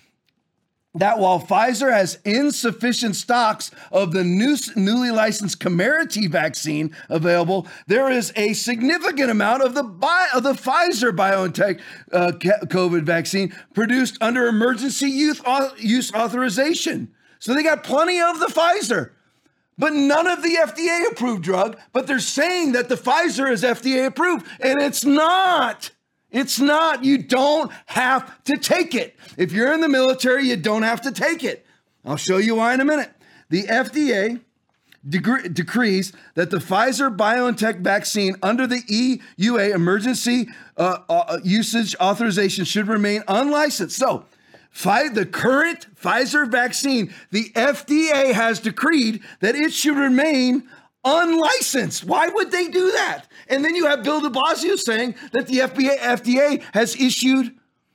that while Pfizer has insufficient stocks of the new, newly licensed Comirnaty vaccine available, there is a significant amount of the bio, of the Pfizer BioNTech uh, COVID vaccine produced under emergency use, use authorization. So they got plenty of the Pfizer. but none of the FDA approved drug, but they're saying that the Pfizer is FDA approved, and it's not. It's not. You don't have to take it. If you're in the military, you don't have to take it. I'll show you why in a minute. The FDA decrees that the Pfizer BioNTech vaccine under the EUA emergency uh, uh, usage authorization should remain unlicensed. So, the current Pfizer vaccine, the FDA has decreed that it should remain unlicensed. Why would they do that? And then you have Bill de Blasio saying that the FDA, FDA has issued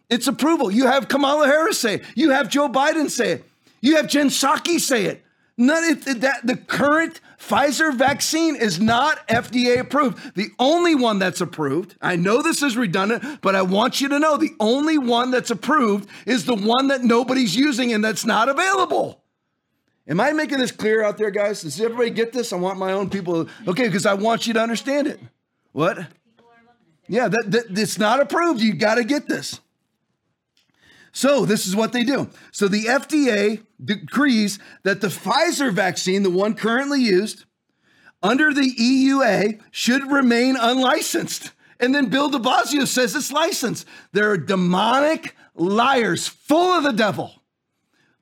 its approval. You have Kamala Harris say it. You have Joe Biden say it. You have Jen Psaki say it. None of that the current Pfizer vaccine is not FDA approved. The only one that's approved, I know this is redundant, but I want you to know the only one that's approved is the one that nobody's using and that's not available. Am I making this clear out there, guys? Does everybody get this? I want my own people. Okay, because I want you to understand it. What? Yeah, that, that it's not approved. You got to get this. So this is what they do. So the FDA decrees that the Pfizer vaccine, the one currently used under the EUA, should remain unlicensed. And then Bill de Blasio says it's licensed. They're demonic liars, full of the devil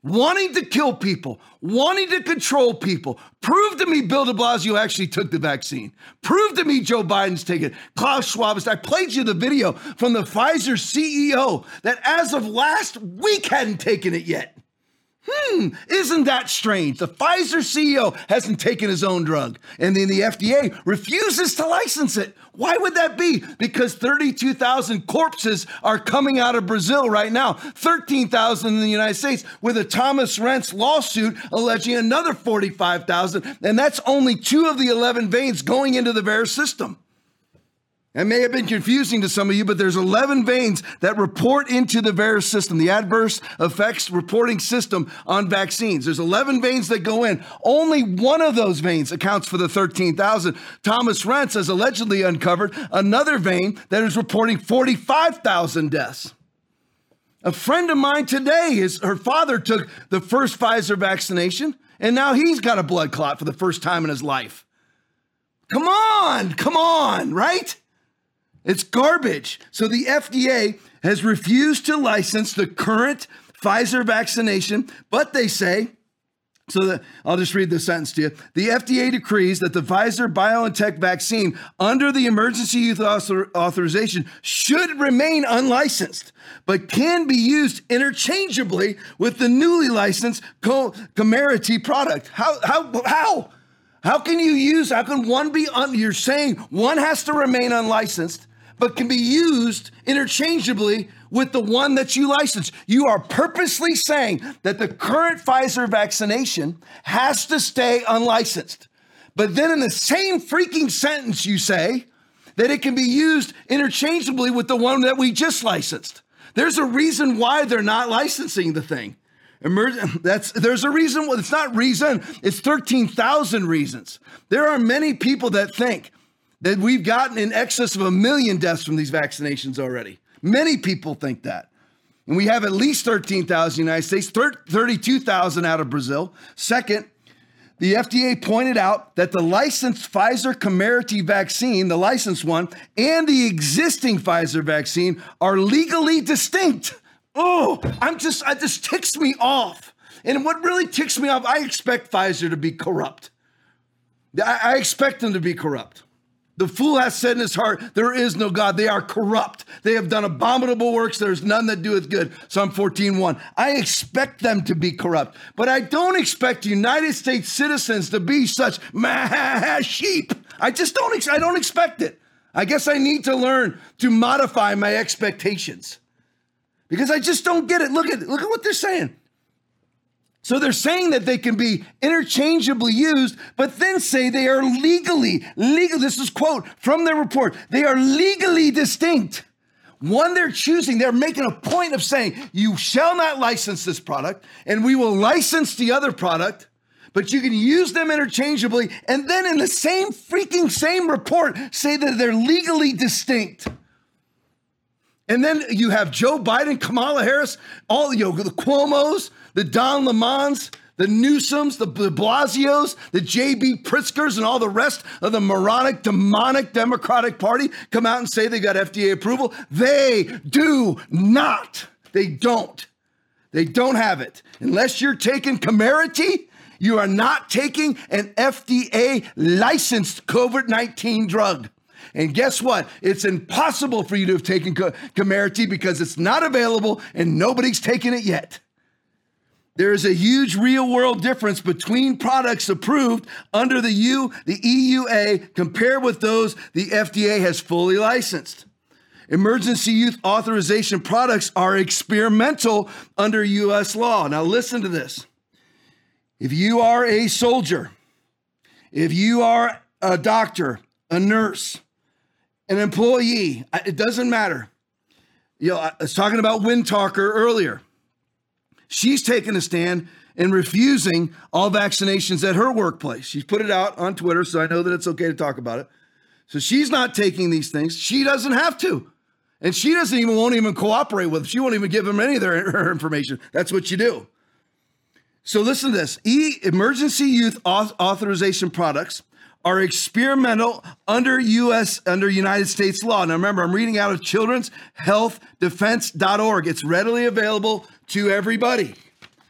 wanting to kill people, wanting to control people. Prove to me Bill de Blasio actually took the vaccine. Prove to me Joe Biden's taken it. Klaus Schwab. I played you the video from the Pfizer CEO that as of last week hadn't taken it yet. Hmm, isn't that strange? The Pfizer CEO hasn't taken his own drug, and then the FDA refuses to license it. Why would that be? Because 32,000 corpses are coming out of Brazil right now, 13,000 in the United States, with a Thomas Renz lawsuit alleging another 45,000, and that's only two of the 11 veins going into the VAERS system. It may have been confusing to some of you, but there's 11 veins that report into the VAERS system, the adverse effects reporting system on vaccines. There's 11 veins that go in. Only one of those veins accounts for the 13,000. Thomas Renz has allegedly uncovered another vein that is reporting 45,000 deaths. A friend of mine today, his, her father took the first Pfizer vaccination, and now he's got a blood clot for the first time in his life. Come on, come on, right? It's garbage. So the FDA has refused to license the current Pfizer vaccination, but they say, so the, I'll just read the sentence to you. The FDA decrees that the Pfizer BioNTech vaccine under the emergency use author, authorization should remain unlicensed, but can be used interchangeably with the newly licensed Comirnaty product. How, how, how? How can you use, how can one be, un, you're saying one has to remain unlicensed but can be used interchangeably with the one that you license. You are purposely saying that the current Pfizer vaccination has to stay unlicensed. But then in the same freaking sentence, you say that it can be used interchangeably with the one that we just licensed. There's a reason why they're not licensing the thing. (laughs) That's there's a reason. It's not reason. It's thirteen thousand reasons. There are many people that think that we've gotten in excess of a million deaths from these vaccinations already. Many people think that. And we have at least 13,000 in the United States, 32,000 out of Brazil. Second, the FDA pointed out that the licensed Pfizer Comirnaty vaccine, the licensed one, and the existing Pfizer vaccine are legally distinct. Oh, I'm just, it just ticks me off. And what really ticks me off, I expect Pfizer to be corrupt. I, I expect them to be corrupt. The fool has said in his heart, There is no God. They are corrupt. They have done abominable works. There's none that doeth good. Psalm 14, 1. I expect them to be corrupt, but I don't expect United States citizens to be such sheep. I just don't, I don't expect it. I guess I need to learn to modify my expectations because I just don't get it. Look at, look at what they're saying. So they're saying that they can be interchangeably used, but then say they are legally, legal. This is quote from their report. They are legally distinct. One they're choosing, they're making a point of saying, you shall not license this product, and we will license the other product, but you can use them interchangeably, and then in the same freaking same report, say that they're legally distinct. And then you have Joe Biden, Kamala Harris, all you know, the Cuomo's, the Don Lemons, the Newsoms, the Blasios, the J.B. Pritzkers, and all the rest of the moronic, demonic Democratic Party come out and say they got FDA approval. They do not. They don't. They don't have it. Unless you're taking Comirnaty, you are not taking an FDA licensed COVID 19 drug. And guess what? It's impossible for you to have taken Comirnaty because it's not available and nobody's taken it yet. There is a huge real world difference between products approved under the U, the EUA compared with those the FDA has fully licensed. Emergency use authorization products are experimental under US law. Now listen to this. If you are a soldier, if you are a doctor, a nurse, an employee, it doesn't matter. You know, I was talking about Windtalker earlier. She's taken a stand and refusing all vaccinations at her workplace. She's put it out on Twitter, so I know that it's okay to talk about it. So she's not taking these things. She doesn't have to. And she doesn't even won't even cooperate with them. She won't even give them any of their her information. That's what you do. So listen to this. E emergency youth authorization products are experimental under US under United States law. Now remember, I'm reading out of children's health defense.org. It's readily available to everybody.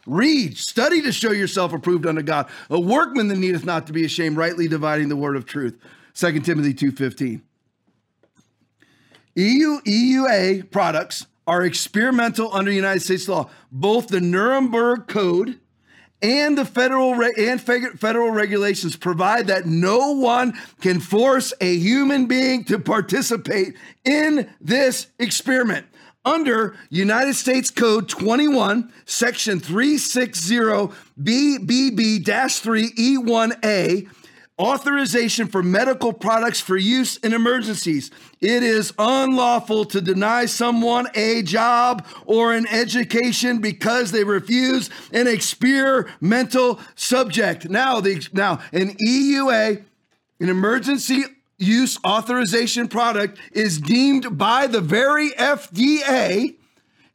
Read, study to show yourself approved unto God, a workman that needeth not to be ashamed, rightly dividing the word of truth. 2 Timothy 2:15. EU EUA products are experimental under United States law. Both the Nuremberg Code and the federal re- and federal regulations provide that no one can force a human being to participate in this experiment under United States Code 21, Section 360 BBB 3 E1A, authorization for medical products for use in emergencies. It is unlawful to deny someone a job or an education because they refuse an experimental subject. Now, the, now an EUA, an emergency use authorization product is deemed by the very FDA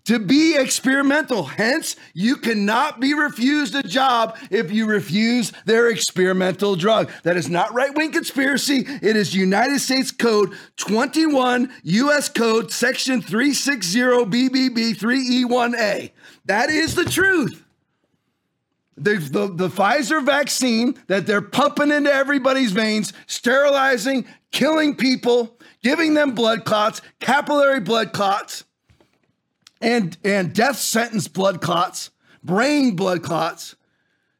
to be experimental. Hence, you cannot be refused a job if you refuse their experimental drug. That is not right wing conspiracy. It is United States Code 21, US Code Section 360 BBB 3E1A. That is the truth. The, the, the Pfizer vaccine that they're pumping into everybody's veins, sterilizing, killing people, giving them blood clots, capillary blood clots, and, and death sentence blood clots, brain blood clots,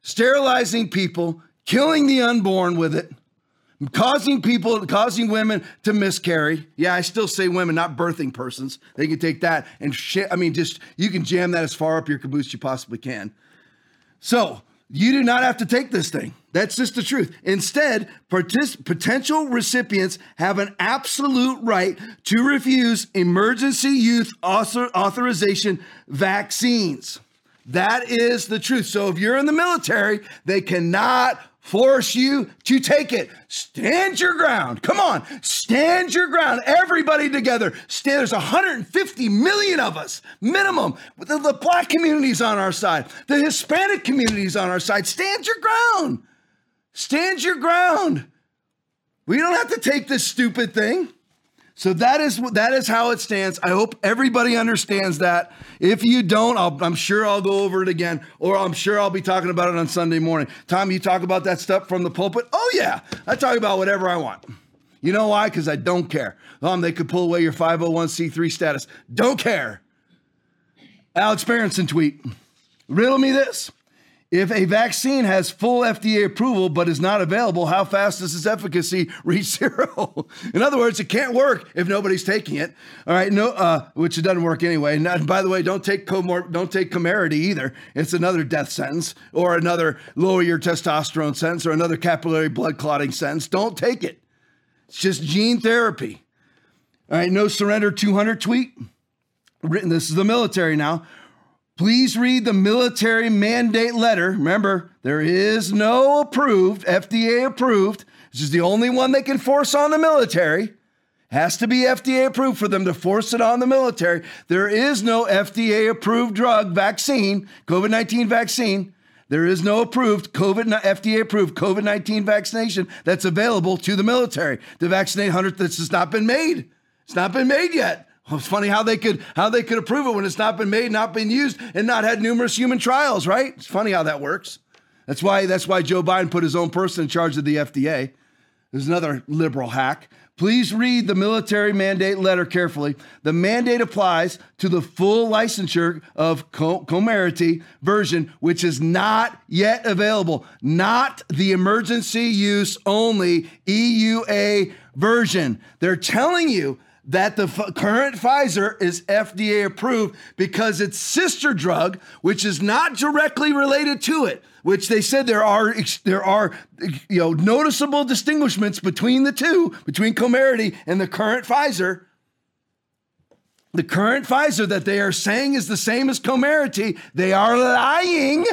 sterilizing people, killing the unborn with it, causing people, causing women to miscarry. Yeah, I still say women, not birthing persons. They can take that and shit. I mean, just you can jam that as far up your caboose you possibly can. So you do not have to take this thing. That's just the truth. Instead, partic- potential recipients have an absolute right to refuse emergency youth author- authorization vaccines. That is the truth. So if you're in the military, they cannot force you to take it. Stand your ground. Come on, stand your ground. Everybody together. Stand. There's 150 million of us, minimum. The, the black community's on our side. The Hispanic community's on our side. Stand your ground. Stand your ground. We don't have to take this stupid thing. So that is that is how it stands. I hope everybody understands that. If you don't, i am sure I'll go over it again, or I'm sure I'll be talking about it on Sunday morning. Tom, you talk about that stuff from the pulpit? Oh yeah, I talk about whatever I want. You know why? Because I don't care. Um, they could pull away your 501c3 status. Don't care. Alex Berenson tweet. Riddle me this. If a vaccine has full FDA approval but is not available, how fast does its efficacy (laughs) reach zero? In other words, it can't work if nobody's taking it. All right, no, uh, which it doesn't work anyway. And by the way, don't take comor- don't take Comirnaty either. It's another death sentence or another lower your testosterone sentence or another capillary blood clotting sentence. Don't take it. It's just gene therapy. All right, no surrender 200 tweet. Written. This is the military now Please read the military mandate letter. Remember, there is no approved, FDA approved. This is the only one they can force on the military. Has to be FDA approved for them to force it on the military. There is no FDA approved drug vaccine, COVID 19 vaccine, There is no approved COVID FDA approved COVID 19 vaccination that's available to the military to vaccinate hundreds. This has not been made. It's not been made yet. It's funny how they could how they could approve it when it's not been made, not been used, and not had numerous human trials, right? It's funny how that works. That's why that's why Joe Biden put his own person in charge of the FDA. There's another liberal hack. Please read the military mandate letter carefully. The mandate applies to the full licensure of Comirnaty version, which is not yet available, not the emergency use only EUA version. They're telling you that the f- current Pfizer is FDA approved because its sister drug, which is not directly related to it, which they said there are there are you know noticeable distinguishments between the two, between Comirnaty and the current Pfizer. The current Pfizer that they are saying is the same as Comirnaty, they are lying.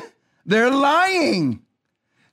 They're lying.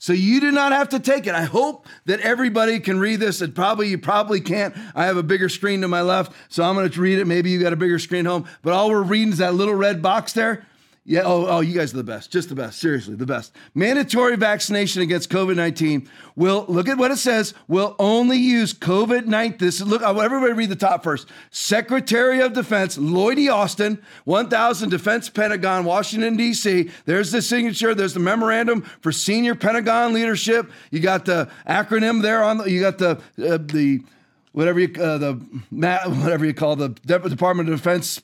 So you do not have to take it. I hope that everybody can read this. And probably you probably can't. I have a bigger screen to my left, so I'm going to read it. Maybe you got a bigger screen home. But all we're reading is that little red box there. Yeah, oh, oh, you guys are the best. Just the best. Seriously, the best. Mandatory vaccination against COVID 19 will, look at what it says, will only use COVID 19. This look, everybody read the top first. Secretary of Defense Lloyd. Austin, 1000 Defense Pentagon, Washington, D.C. There's the signature. There's the memorandum for senior Pentagon leadership. You got the acronym there on the, you got the, uh, the, whatever you, uh, the, (laughs) whatever you call the Department of Defense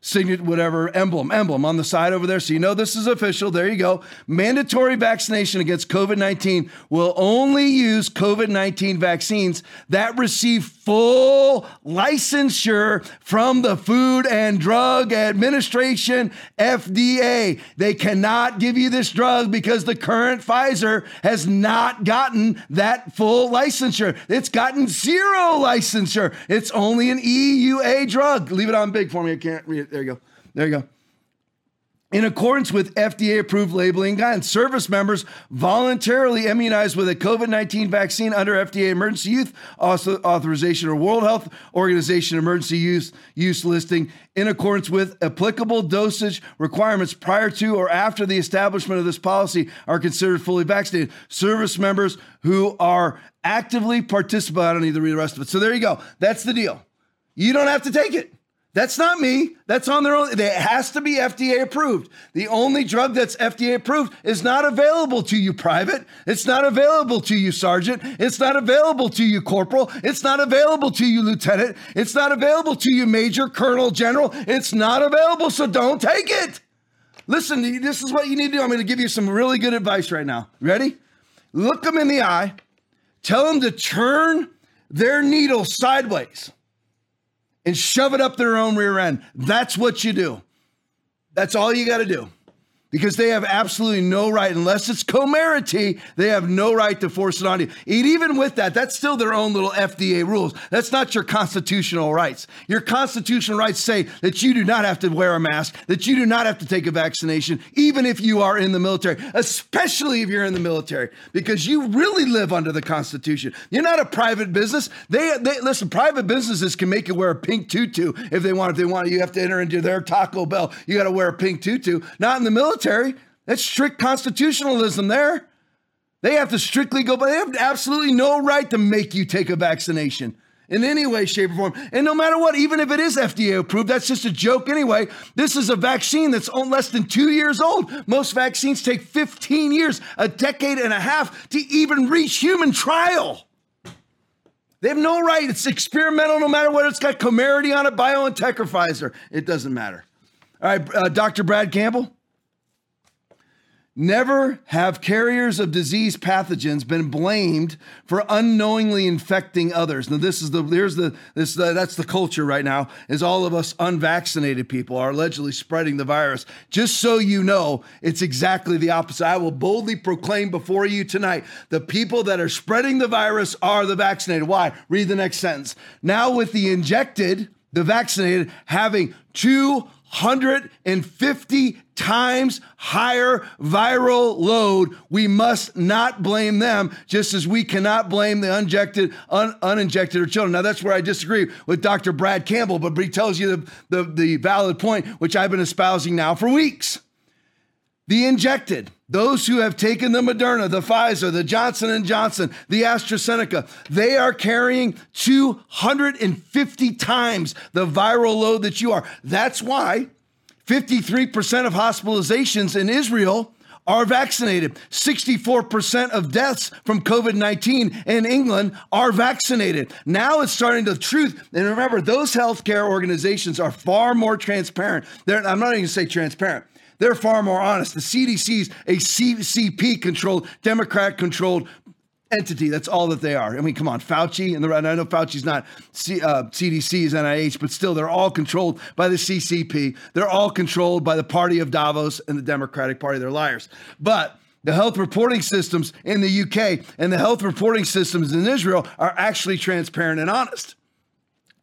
signet, whatever emblem, emblem on the side over there. So you know this is official. There you go. Mandatory vaccination against COVID 19 will only use COVID 19 vaccines that receive full licensure from the Food and Drug Administration, FDA. They cannot give you this drug because the current Pfizer has not gotten that full licensure. It's gotten zero licensure. It's only an EUA drug. Leave it on big for me. I can't read it. There you go. There you go. In accordance with FDA approved labeling guidance, service members voluntarily immunized with a COVID 19 vaccine under FDA emergency use authorization or World Health Organization emergency use, use listing in accordance with applicable dosage requirements prior to or after the establishment of this policy are considered fully vaccinated. Service members who are actively participating, I don't need to read the rest of it. So there you go. That's the deal. You don't have to take it. That's not me. That's on their own. It has to be FDA approved. The only drug that's FDA approved is not available to you, private. It's not available to you, sergeant. It's not available to you, corporal. It's not available to you, lieutenant. It's not available to you, major, colonel, general. It's not available, so don't take it. Listen, this is what you need to do. I'm going to give you some really good advice right now. Ready? Look them in the eye. Tell them to turn their needle sideways and shove it up their own rear end. That's what you do. That's all you got to do because they have absolutely no right, unless it's Comirnaty, they have no right to force it on you. And even with that, that's still their own little FDA rules. That's not your constitutional rights. Your constitutional rights say that you do not have to wear a mask, that you do not have to take a vaccination, even if you are in the military, especially if you're in the military, because you really live under the Constitution. You're not a private business. They, they listen, private businesses can make you wear a pink tutu if they want. If they want, you have to enter into their Taco Bell. You got to wear a pink tutu. Not in the military military. That's strict constitutionalism there. They have to strictly go, but they have absolutely no right to make you take a vaccination in any way, shape, or form. And no matter what, even if it is FDA approved, that's just a joke anyway. This is a vaccine that's less than two years old. Most vaccines take 15 years, a decade and a half to even reach human trial. They have no right. It's experimental no matter what. It's got Comirnaty on it, BioNTech or Pfizer. It doesn't matter. All right, uh, Dr. Brad Campbell. Never have carriers of disease pathogens been blamed for unknowingly infecting others. Now, this is the there's the this uh, that's the culture right now. Is all of us unvaccinated people are allegedly spreading the virus. Just so you know, it's exactly the opposite. I will boldly proclaim before you tonight: the people that are spreading the virus are the vaccinated. Why? Read the next sentence. Now, with the injected, the vaccinated having two 150 times higher viral load. We must not blame them, just as we cannot blame the injected, un, uninjected or children. Now, that's where I disagree with Dr. Brad Campbell, but he tells you the, the, the valid point, which I've been espousing now for weeks. The injected, those who have taken the Moderna, the Pfizer, the Johnson & Johnson, the AstraZeneca, they are carrying 250 times the viral load that you are. That's why 53% of hospitalizations in Israel are vaccinated. 64% of deaths from COVID 19 in England are vaccinated. Now it's starting to truth. And remember, those healthcare organizations are far more transparent. They're, I'm not even going to say transparent. They're far more honest. The CDC is a CCP controlled, Democrat controlled entity. That's all that they are. I mean, come on, Fauci and the I know Fauci's not C, uh, NIH, but still, they're all controlled by the CCP. They're all controlled by the party of Davos and the Democratic Party. They're liars. But the health reporting systems in the UK and the health reporting systems in Israel are actually transparent and honest.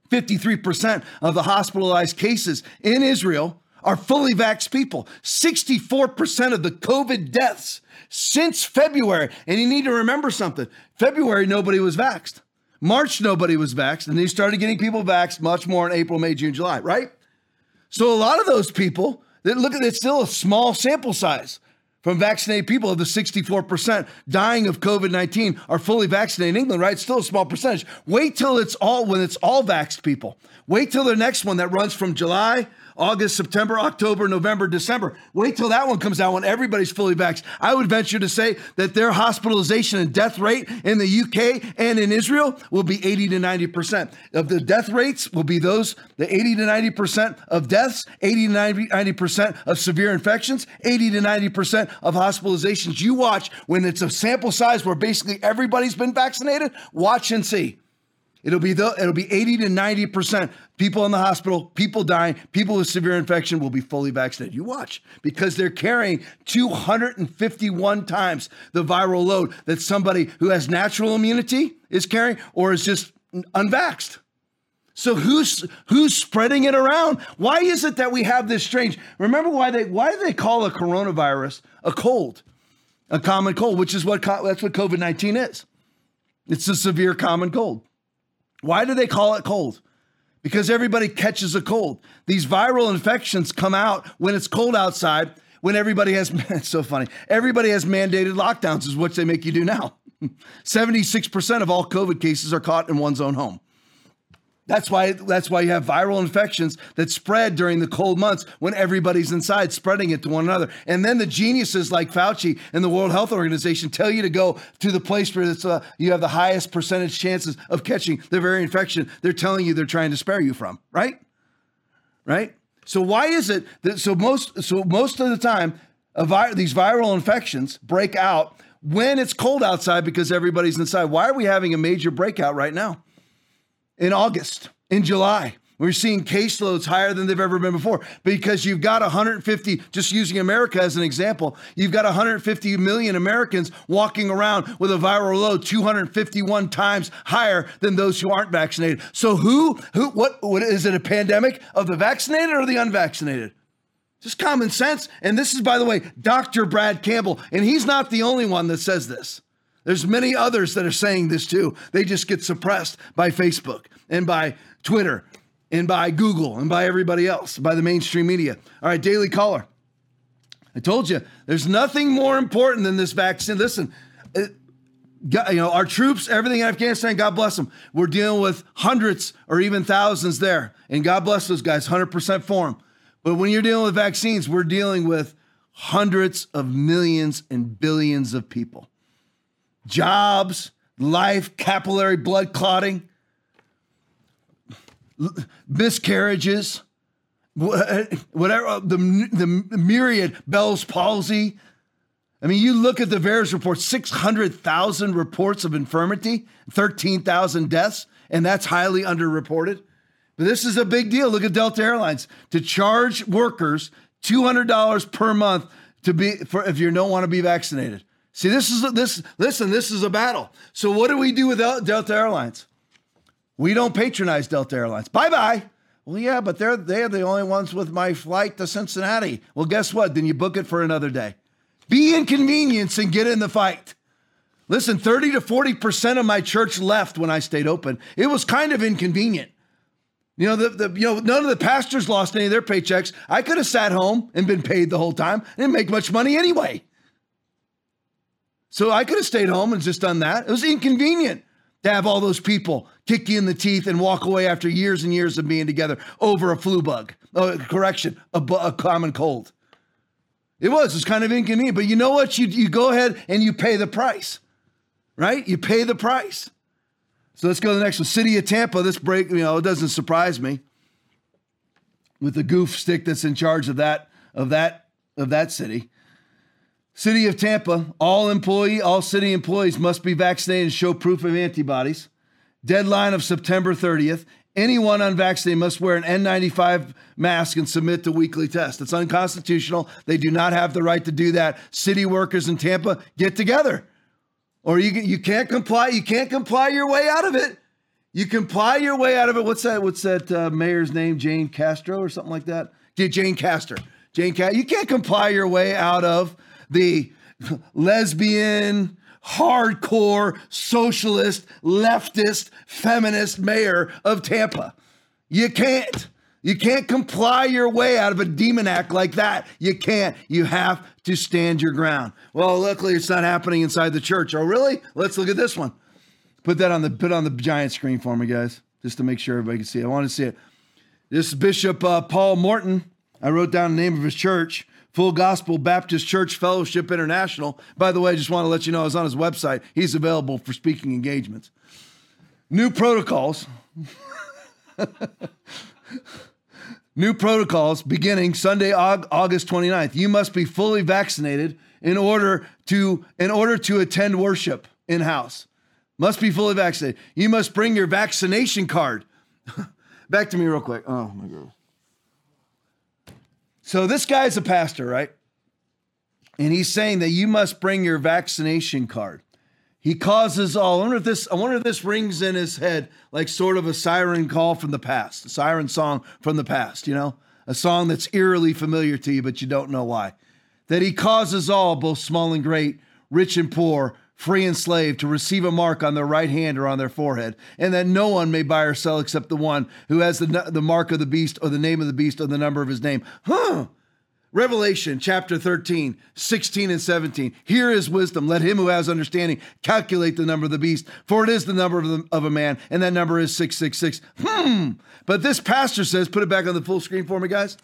53% of the hospitalized cases in Israel are fully vaxxed people. 64% of the COVID deaths since February. And you need to remember something February, nobody was vaxxed. March, nobody was vaxxed. And they started getting people vaxxed much more in April, May, June, July, right? So a lot of those people, that look at it's still a small sample size from vaccinated people of the 64% dying of COVID 19 are fully vaccinated in England, right? It's still a small percentage. Wait till it's all, when it's all vaxxed people. Wait till the next one that runs from July August, September, October, November, December. Wait till that one comes out when everybody's fully vaxxed. I would venture to say that their hospitalization and death rate in the UK and in Israel will be 80 to 90%. Of the death rates will be those, the 80 to 90% of deaths, 80 to 90% of severe infections, 80 to 90% of hospitalizations. You watch when it's a sample size where basically everybody's been vaccinated, watch and see. It'll be the, it'll be 80 to 90% people in the hospital, people dying, people with severe infection will be fully vaccinated. You watch because they're carrying 251 times the viral load that somebody who has natural immunity is carrying or is just unvaxxed. So who's who's spreading it around? Why is it that we have this strange? Remember why they why do they call a coronavirus a cold, a common cold, which is what that's what COVID nineteen is. It's a severe common cold. Why do they call it cold? Because everybody catches a cold. These viral infections come out when it's cold outside, when everybody has, (laughs) it's so funny, everybody has mandated lockdowns, is what they make you do now. (laughs) 76% of all COVID cases are caught in one's own home. That's why that's why you have viral infections that spread during the cold months when everybody's inside spreading it to one another. And then the geniuses like Fauci and the World Health Organization tell you to go to the place where uh, you have the highest percentage chances of catching the very infection they're telling you they're trying to spare you from, right? Right? So why is it that so most so most of the time vi- these viral infections break out when it's cold outside because everybody's inside? Why are we having a major breakout right now? In August, in July. We're seeing caseloads higher than they've ever been before because you've got 150, just using America as an example, you've got 150 million Americans walking around with a viral load 251 times higher than those who aren't vaccinated. So who, who, what, what is it a pandemic of the vaccinated or the unvaccinated? Just common sense. And this is, by the way, Dr. Brad Campbell, and he's not the only one that says this. There's many others that are saying this too. They just get suppressed by Facebook and by Twitter and by Google and by everybody else, by the mainstream media. All right, Daily Caller. I told you, there's nothing more important than this vaccine. Listen, uh, it, you know, our troops, everything in Afghanistan, God bless them. We're dealing with hundreds or even thousands there. And God bless those guys, 100% for them. But when you're dealing with vaccines, we're dealing with hundreds of millions and billions of people jobs, life, capillary blood clotting, miscarriages, (laughs) whatever, uh, the, the myriad Bell's palsy. I mean, you look at the various reports 600,000 reports of infirmity, 13,000 deaths, and that's highly underreported. But this is a big deal. Look at Delta Airlines to charge workers $200 per month to be for if you don't want to be vaccinated. See, this is a, this. Listen, this is a battle. So, what do we do with Delta Airlines? We don't patronize Delta Airlines. Bye bye. Well, yeah, but they're they're the only ones with my flight to Cincinnati. Well, guess what? Then you book it for another day. Be inconvenienced and get in the fight. Listen, 30 to 40% of my church left when I stayed open. It was kind of inconvenient. You know, the, the you know, none of the pastors lost any of their paychecks. I could have sat home and been paid the whole time. I didn't make much money anyway. So I could have stayed home and just done that. It was inconvenient to have all those people kick you in the teeth and walk away after years and years of being together over a flu bug. Oh, correction, a, bu- a common cold. It was. It's kind of inconvenient. But you know what? You, you go ahead and you pay the price, right? You pay the price. So let's go to the next one. City of Tampa. This break, you know, it doesn't surprise me with the goof stick that's in charge of that of that of that city. City of Tampa, all employee, all city employees must be vaccinated and show proof of antibodies. Deadline of September 30th. Anyone unvaccinated must wear an N95 mask and submit to weekly tests. It's unconstitutional. They do not have the right to do that. City workers in Tampa, get together. Or you, you can't comply. You can't comply your way out of it. You comply your way out of it. What's that? What's that uh, mayor's name? Jane Castro or something like that? Yeah, Jane Castor. Jane Castro. You can't comply your way out of the lesbian, hardcore, socialist, leftist, feminist mayor of Tampa. You can't. You can't comply your way out of a demon act like that. You can't. You have to stand your ground. Well, luckily it's not happening inside the church. Oh, really? Let's look at this one. Put that on the put on the giant screen for me, guys, just to make sure everybody can see it. I want to see it. This is Bishop uh, Paul Morton. I wrote down the name of his church. Full Gospel Baptist Church Fellowship International. By the way, I just want to let you know I was on his website. He's available for speaking engagements. New protocols. (laughs) New protocols beginning Sunday, August 29th. You must be fully vaccinated in order to in order to attend worship in house. Must be fully vaccinated. You must bring your vaccination card. (laughs) Back to me real quick. Oh my god. So this guy's a pastor, right? And he's saying that you must bring your vaccination card. He causes all. I wonder if this. I wonder if this rings in his head like sort of a siren call from the past, a siren song from the past. You know, a song that's eerily familiar to you, but you don't know why. That he causes all, both small and great, rich and poor, free and slave, to receive a mark on their right hand or on their forehead, and that no one may buy or sell except the one who has the, the mark of the beast or the name of the beast or the number of his name. Huh. Revelation chapter 13, 16 and 17. Here is wisdom. Let him who has understanding calculate the number of the beast, for it is the number of, the, of a man, and that number is 666. Hmm. But this pastor says, put it back on the full screen for me, guys.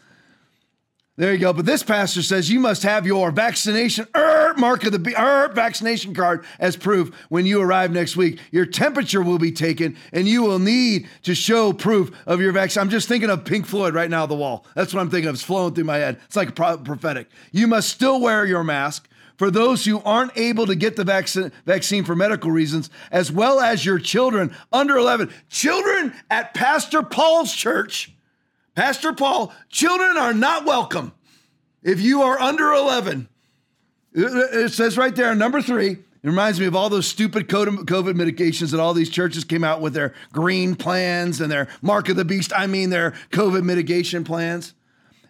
There you go. But this pastor says you must have your vaccination er, mark of the er, vaccination card as proof when you arrive next week. Your temperature will be taken, and you will need to show proof of your vaccine. I'm just thinking of Pink Floyd right now, the wall. That's what I'm thinking of. It's flowing through my head. It's like prophetic. You must still wear your mask for those who aren't able to get the vaccine, vaccine for medical reasons, as well as your children under 11. Children at Pastor Paul's church Pastor Paul, children are not welcome if you are under 11. It says right there, number three, it reminds me of all those stupid COVID medications that all these churches came out with their green plans and their mark of the beast. I mean, their COVID mitigation plans.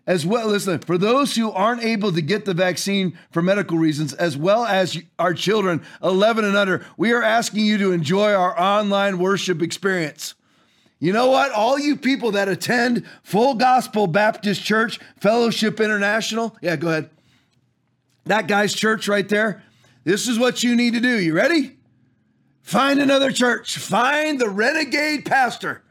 As well, listen, for those who aren't able to get the vaccine for medical reasons, as well as our children 11 and under, we are asking you to enjoy our online worship experience. You know what? All you people that attend Full Gospel Baptist Church, Fellowship International, yeah, go ahead. That guy's church right there. This is what you need to do. You ready? Find another church. Find the renegade pastor.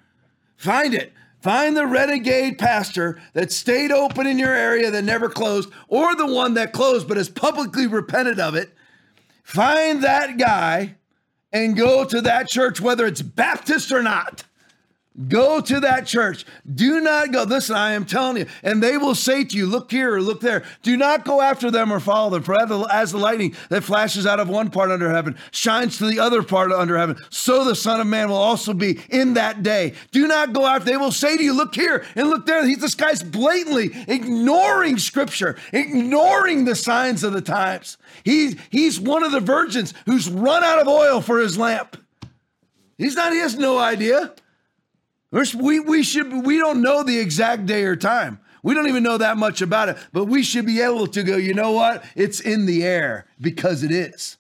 Find it. Find the renegade pastor that stayed open in your area that never closed, or the one that closed but has publicly repented of it. Find that guy and go to that church, whether it's Baptist or not. Go to that church. Do not go. Listen, I am telling you. And they will say to you, look here or look there. Do not go after them or follow them. For as the lightning that flashes out of one part under heaven shines to the other part under heaven, so the Son of Man will also be in that day. Do not go after. They will say to you, look here and look there. He's, this guy's blatantly ignoring scripture, ignoring the signs of the times. He, he's one of the virgins who's run out of oil for his lamp. He's not, he has no idea. We, we should we don't know the exact day or time. We don't even know that much about it, but we should be able to go, you know what? It's in the air because it is.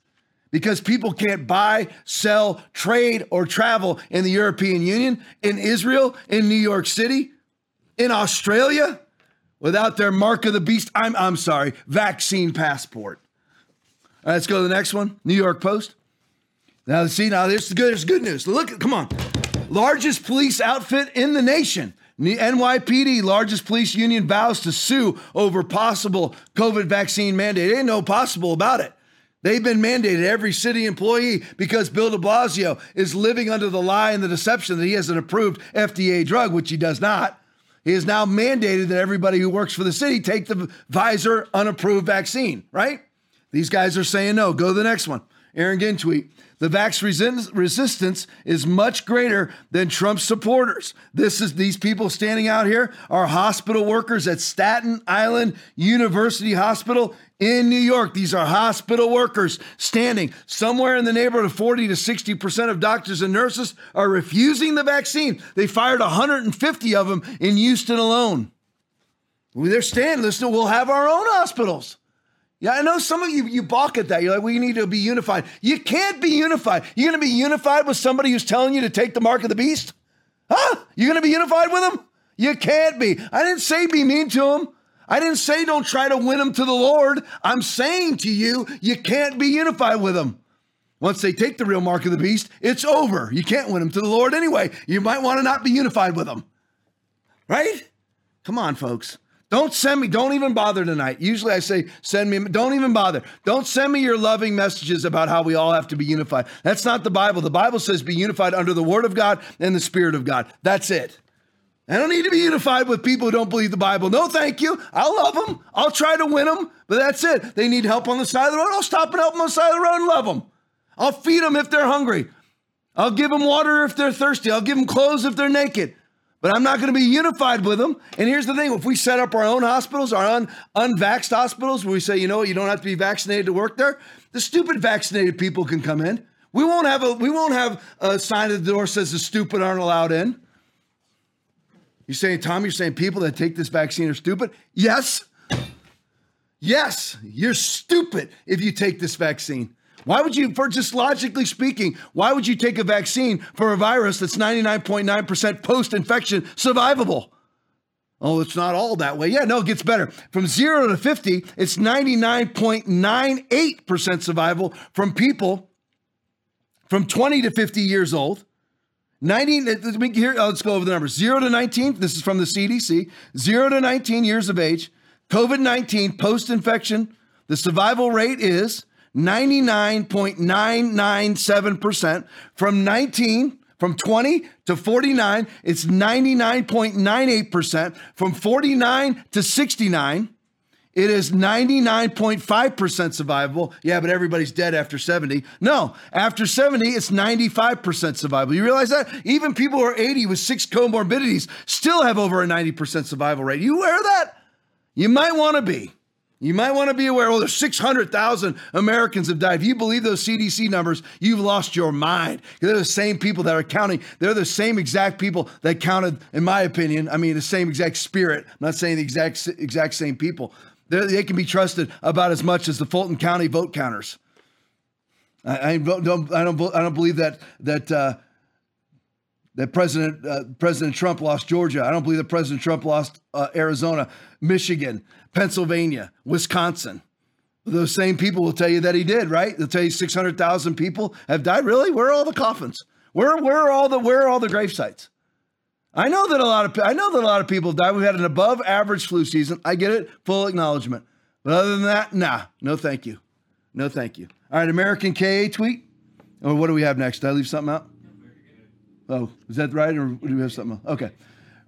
Because people can't buy, sell, trade, or travel in the European Union, in Israel, in New York City, in Australia without their mark of the beast. I'm, I'm sorry, vaccine passport. All right, let's go to the next one. New York Post. Now, see, now this is good. Is good news. Look, come on. Largest police outfit in the nation. The NYPD, largest police union, vows to sue over possible COVID vaccine mandate. Ain't no possible about it. They've been mandated every city employee because Bill de Blasio is living under the lie and the deception that he has an approved FDA drug, which he does not. He has now mandated that everybody who works for the city take the Pfizer unapproved vaccine, right? These guys are saying no. Go to the next one. Aaron Ginn tweet. The vax resistance is much greater than Trump's supporters. This is these people standing out here are hospital workers at Staten Island University Hospital in New York. These are hospital workers standing somewhere in the neighborhood of 40 to 60% of doctors and nurses are refusing the vaccine. They fired 150 of them in Houston alone. They're standing, listen, we'll have our own hospitals. Yeah, I know some of you you balk at that. You're like, we need to be unified. You can't be unified. You're going to be unified with somebody who's telling you to take the mark of the beast? Huh? You're going to be unified with them? You can't be. I didn't say be mean to them. I didn't say don't try to win them to the Lord. I'm saying to you, you can't be unified with them. Once they take the real mark of the beast, it's over. You can't win them to the Lord anyway. You might want to not be unified with them. Right? Come on, folks. Don't send me, don't even bother tonight. Usually I say, send me, don't even bother. Don't send me your loving messages about how we all have to be unified. That's not the Bible. The Bible says be unified under the Word of God and the Spirit of God. That's it. I don't need to be unified with people who don't believe the Bible. No, thank you. I'll love them. I'll try to win them, but that's it. They need help on the side of the road. I'll stop and help them on the side of the road and love them. I'll feed them if they're hungry. I'll give them water if they're thirsty. I'll give them clothes if they're naked but I'm not going to be unified with them. And here's the thing if we set up our own hospitals, our un- unvaxxed hospitals, where we say, you know, you don't have to be vaccinated to work there, the stupid vaccinated people can come in. We won't have a we won't have a sign at the door says the stupid aren't allowed in. You're saying, Tom, you're saying people that take this vaccine are stupid? Yes. Yes, you're stupid if you take this vaccine. Why would you, for just logically speaking, why would you take a vaccine for a virus that's 99.9% post infection survivable? Oh, it's not all that way. Yeah, no, it gets better. From zero to 50, it's 99.98% survival from people from 20 to 50 years old. 90, let me, here, oh, uh, let's go over the numbers. Zero to 19, this is from the CDC. Zero to 19 years of age, COVID 19 post infection, the survival rate is 99.997%. From 19, from 20 to 49, it's 99.98%. From 49 to 69, it is 99.5% survivable. Yeah, but everybody's dead after 70. No, after 70, it's 95% survivable. You realize that? Even people who are 80 with six comorbidities still have over a 90% survival rate. You aware of that? You might want to be. You might want to be aware, well, there's 600,000 Americans have died. If you believe those CDC numbers, you've lost your mind. They're the same people that are counting. They're the same exact people that counted, in my opinion, I mean, the same exact spirit. I'm not saying the exact, exact same people. They're, they can be trusted about as much as the Fulton County vote counters. I, I don't, I don't, I don't believe that, that, uh, that President uh, President Trump lost Georgia. I don't believe that President Trump lost uh, Arizona, Michigan, Pennsylvania, Wisconsin. Those same people will tell you that he did, right? They'll tell you 600,000 people have died. Really? Where are all the coffins? Where, where are all the where are all the grave sites? I know that a lot of I know that a lot of people have died. We've had an above average flu season. I get it, full acknowledgement. But other than that, nah, no thank you. No thank you. All right, American KA tweet. Or what do we have next? Did I leave something out? Oh, is that right? Or do we have something else? Okay.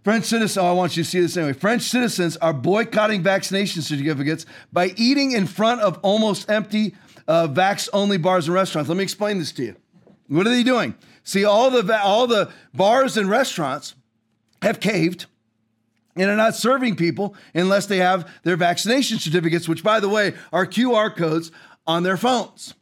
French citizens, oh, I want you to see this anyway. French citizens are boycotting vaccination certificates by eating in front of almost empty uh, vax only bars and restaurants. Let me explain this to you. What are they doing? See, all the, all the bars and restaurants have caved and are not serving people unless they have their vaccination certificates, which, by the way, are QR codes on their phones,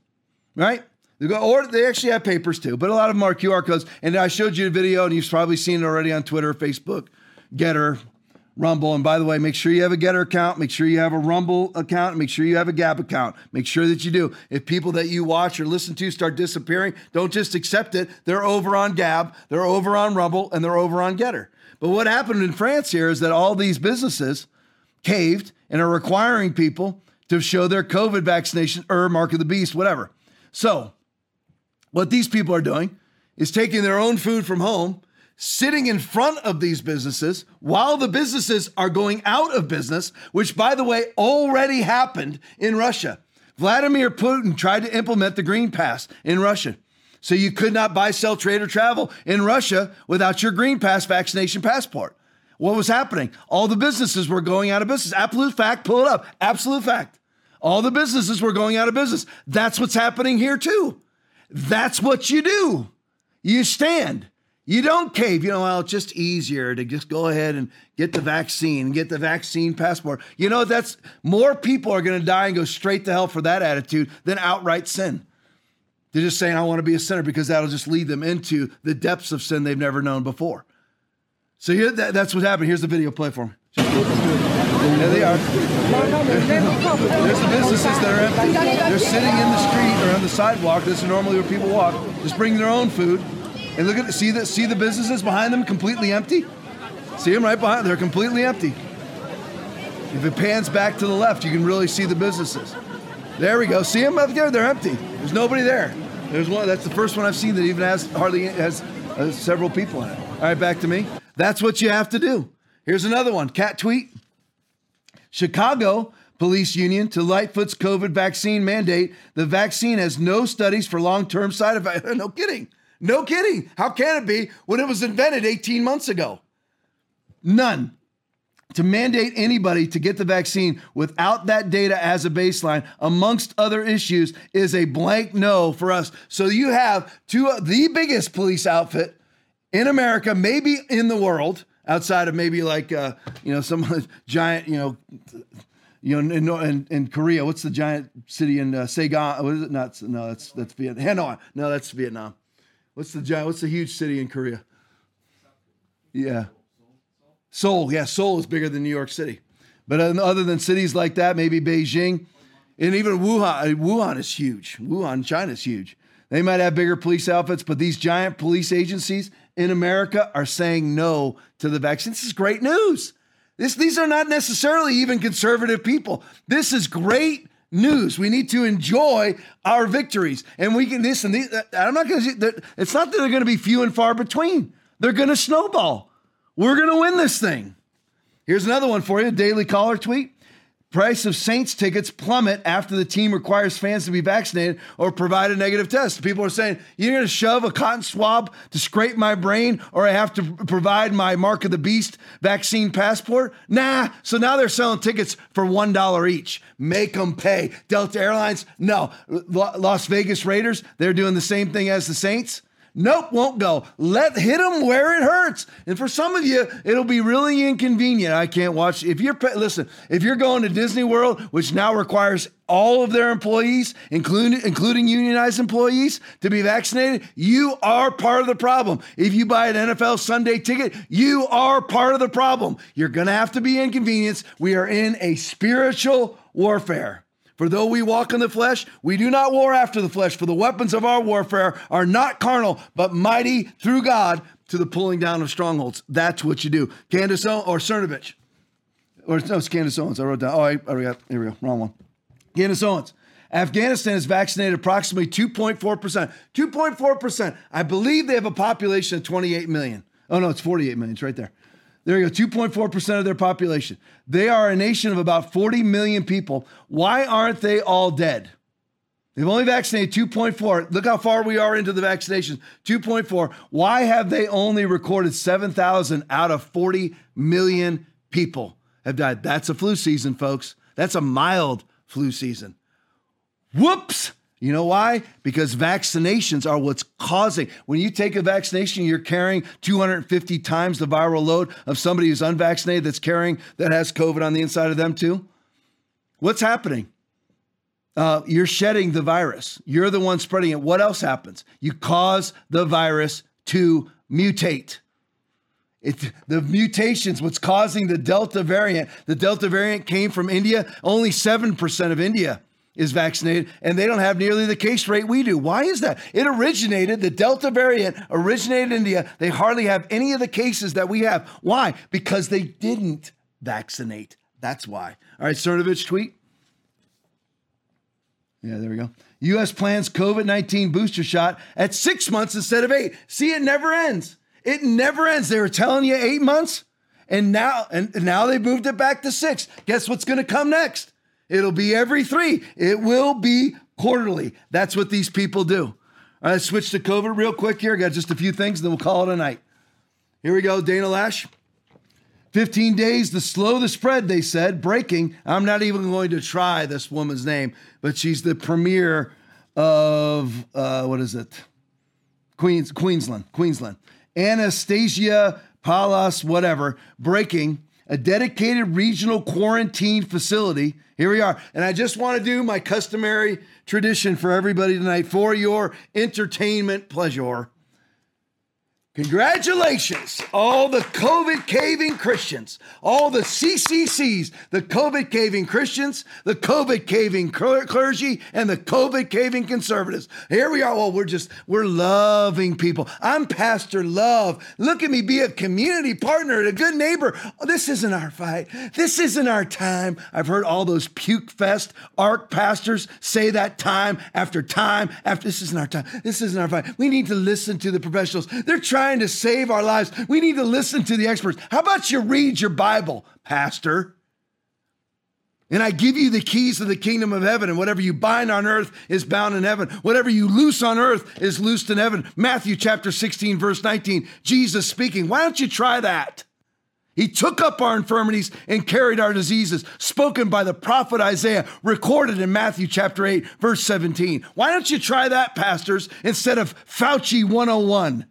right? Or they actually have papers too, but a lot of them are QR codes. And I showed you a video, and you've probably seen it already on Twitter, Facebook, Gettr, Rumble. And by the way, make sure you have a Gettr account, make sure you have a Rumble account, make sure you have a Gab account. Make sure that you do. If people that you watch or listen to start disappearing, don't just accept it. They're over on Gab, they're over on Rumble, and they're over on Gettr. But what happened in France here is that all these businesses caved and are requiring people to show their COVID vaccination or mark of the beast, whatever. So, what these people are doing is taking their own food from home, sitting in front of these businesses while the businesses are going out of business, which, by the way, already happened in Russia. Vladimir Putin tried to implement the Green Pass in Russia. So you could not buy, sell, trade, or travel in Russia without your Green Pass vaccination passport. What was happening? All the businesses were going out of business. Absolute fact, pull it up. Absolute fact. All the businesses were going out of business. That's what's happening here too. That's what you do. You stand. You don't cave. You know, well, it's just easier to just go ahead and get the vaccine get the vaccine passport. You know, that's more people are going to die and go straight to hell for that attitude than outright sin. They're just saying, I want to be a sinner because that'll just lead them into the depths of sin they've never known before. So that's what happened. Here's the video. Play for me. There they are. There's the businesses that are empty. They're sitting in the street or on the sidewalk. This is normally where people walk. Just bring their own food. And look at see the see the businesses behind them completely empty. See them right behind. They're completely empty. If it pans back to the left, you can really see the businesses. There we go. See them up there? They're empty. There's nobody there. There's one. That's the first one I've seen that even has hardly has uh, several people in it. All right, back to me. That's what you have to do. Here's another one. Cat tweet. Chicago Police Union to Lightfoot's COVID vaccine mandate. The vaccine has no studies for long-term side effects. (laughs) no kidding. No kidding. How can it be when it was invented 18 months ago? None. To mandate anybody to get the vaccine without that data as a baseline, amongst other issues, is a blank no for us. So you have two of the biggest police outfit in America, maybe in the world, outside of maybe like uh, you know some (laughs) giant you know you know in, in, in Korea. What's the giant city in uh, Saigon? What is it? Not no, that's that's Vietnam. Hanoi. No, that's Vietnam. What's the giant? What's the huge city in Korea? Yeah, Seoul. Yeah, Seoul is bigger than New York City. But other than cities like that, maybe Beijing, and even Wuhan. Wuhan is huge. Wuhan, China is huge. They might have bigger police outfits, but these giant police agencies in America are saying no to the vaccine. This is great news. This, these are not necessarily even conservative people. This is great news. We need to enjoy our victories. And we can listen. These, uh, I'm not going to. It's not that they're going to be few and far between. They're going to snowball. We're going to win this thing. Here's another one for you. Daily Caller tweet. Price of Saints tickets plummet after the team requires fans to be vaccinated or provide a negative test. People are saying, You're going to shove a cotton swab to scrape my brain, or I have to provide my Mark of the Beast vaccine passport? Nah. So now they're selling tickets for $1 each. Make them pay. Delta Airlines, no. Las Vegas Raiders, they're doing the same thing as the Saints. Nope, won't go. Let hit them where it hurts. And for some of you, it'll be really inconvenient. I can't watch. If you're listen, if you're going to Disney World, which now requires all of their employees, including including unionized employees, to be vaccinated, you are part of the problem. If you buy an NFL Sunday ticket, you are part of the problem. You're gonna have to be inconvenienced. We are in a spiritual warfare. For though we walk in the flesh, we do not war after the flesh, for the weapons of our warfare are not carnal, but mighty through God to the pulling down of strongholds. That's what you do. Candace o- or Cernovich. Or no, it's Candace Owens. I wrote down. Oh, I, yeah, here we go. Wrong one. Candace Owens. Afghanistan has vaccinated approximately 2.4%. 2.4%. I believe they have a population of 28 million. Oh, no, it's 48 million. It's right there. There you go, 2.4% of their population. They are a nation of about 40 million people. Why aren't they all dead? They've only vaccinated 2.4. Look how far we are into the vaccinations 2.4. Why have they only recorded 7,000 out of 40 million people have died? That's a flu season, folks. That's a mild flu season. Whoops. You know why? Because vaccinations are what's causing. When you take a vaccination, you're carrying 250 times the viral load of somebody who's unvaccinated that's carrying, that has COVID on the inside of them too. What's happening? Uh, you're shedding the virus. You're the one spreading it. What else happens? You cause the virus to mutate. It, the mutations, what's causing the Delta variant. The Delta variant came from India, only 7% of India is vaccinated and they don't have nearly the case rate we do. Why is that? It originated, the Delta variant originated in India. They hardly have any of the cases that we have. Why? Because they didn't vaccinate. That's why. All right, Cernovich tweet. Yeah, there we go. U.S. plans COVID 19 booster shot at six months instead of eight. See, it never ends. It never ends. They were telling you eight months, and now and now they moved it back to six. Guess what's going to come next? It'll be every three. It will be quarterly. That's what these people do. All right, switch to COVID real quick here. I Got just a few things, then we'll call it a night. Here we go, Dana Lash. 15 days to slow the spread, they said. Breaking. I'm not even going to try this woman's name, but she's the premier of, uh, what is it? Queens, Queensland, Queensland. Anastasia Palas, whatever, breaking a dedicated regional quarantine facility. Here we are. And I just want to do my customary tradition for everybody tonight for your entertainment pleasure. Congratulations, all the COVID caving Christians, all the CCCs, the COVID caving Christians, the COVID caving clergy, and the COVID caving conservatives. Here we are. Well, we're just, we're loving people. I'm Pastor Love. Look at me be a community partner and a good neighbor. Oh, this isn't our fight. This isn't our time. I've heard all those puke fest arc pastors say that time after time after. This isn't our time. This isn't our fight. We need to listen to the professionals. They're trying trying to save our lives. We need to listen to the experts. How about you read your Bible, Pastor? And I give you the keys to the kingdom of heaven, and whatever you bind on earth is bound in heaven. Whatever you loose on earth is loosed in heaven. Matthew chapter 16, verse 19, Jesus speaking. Why don't you try that? He took up our infirmities and carried our diseases, spoken by the prophet Isaiah, recorded in Matthew chapter 8, verse 17. Why don't you try that, pastors, instead of Fauci 101?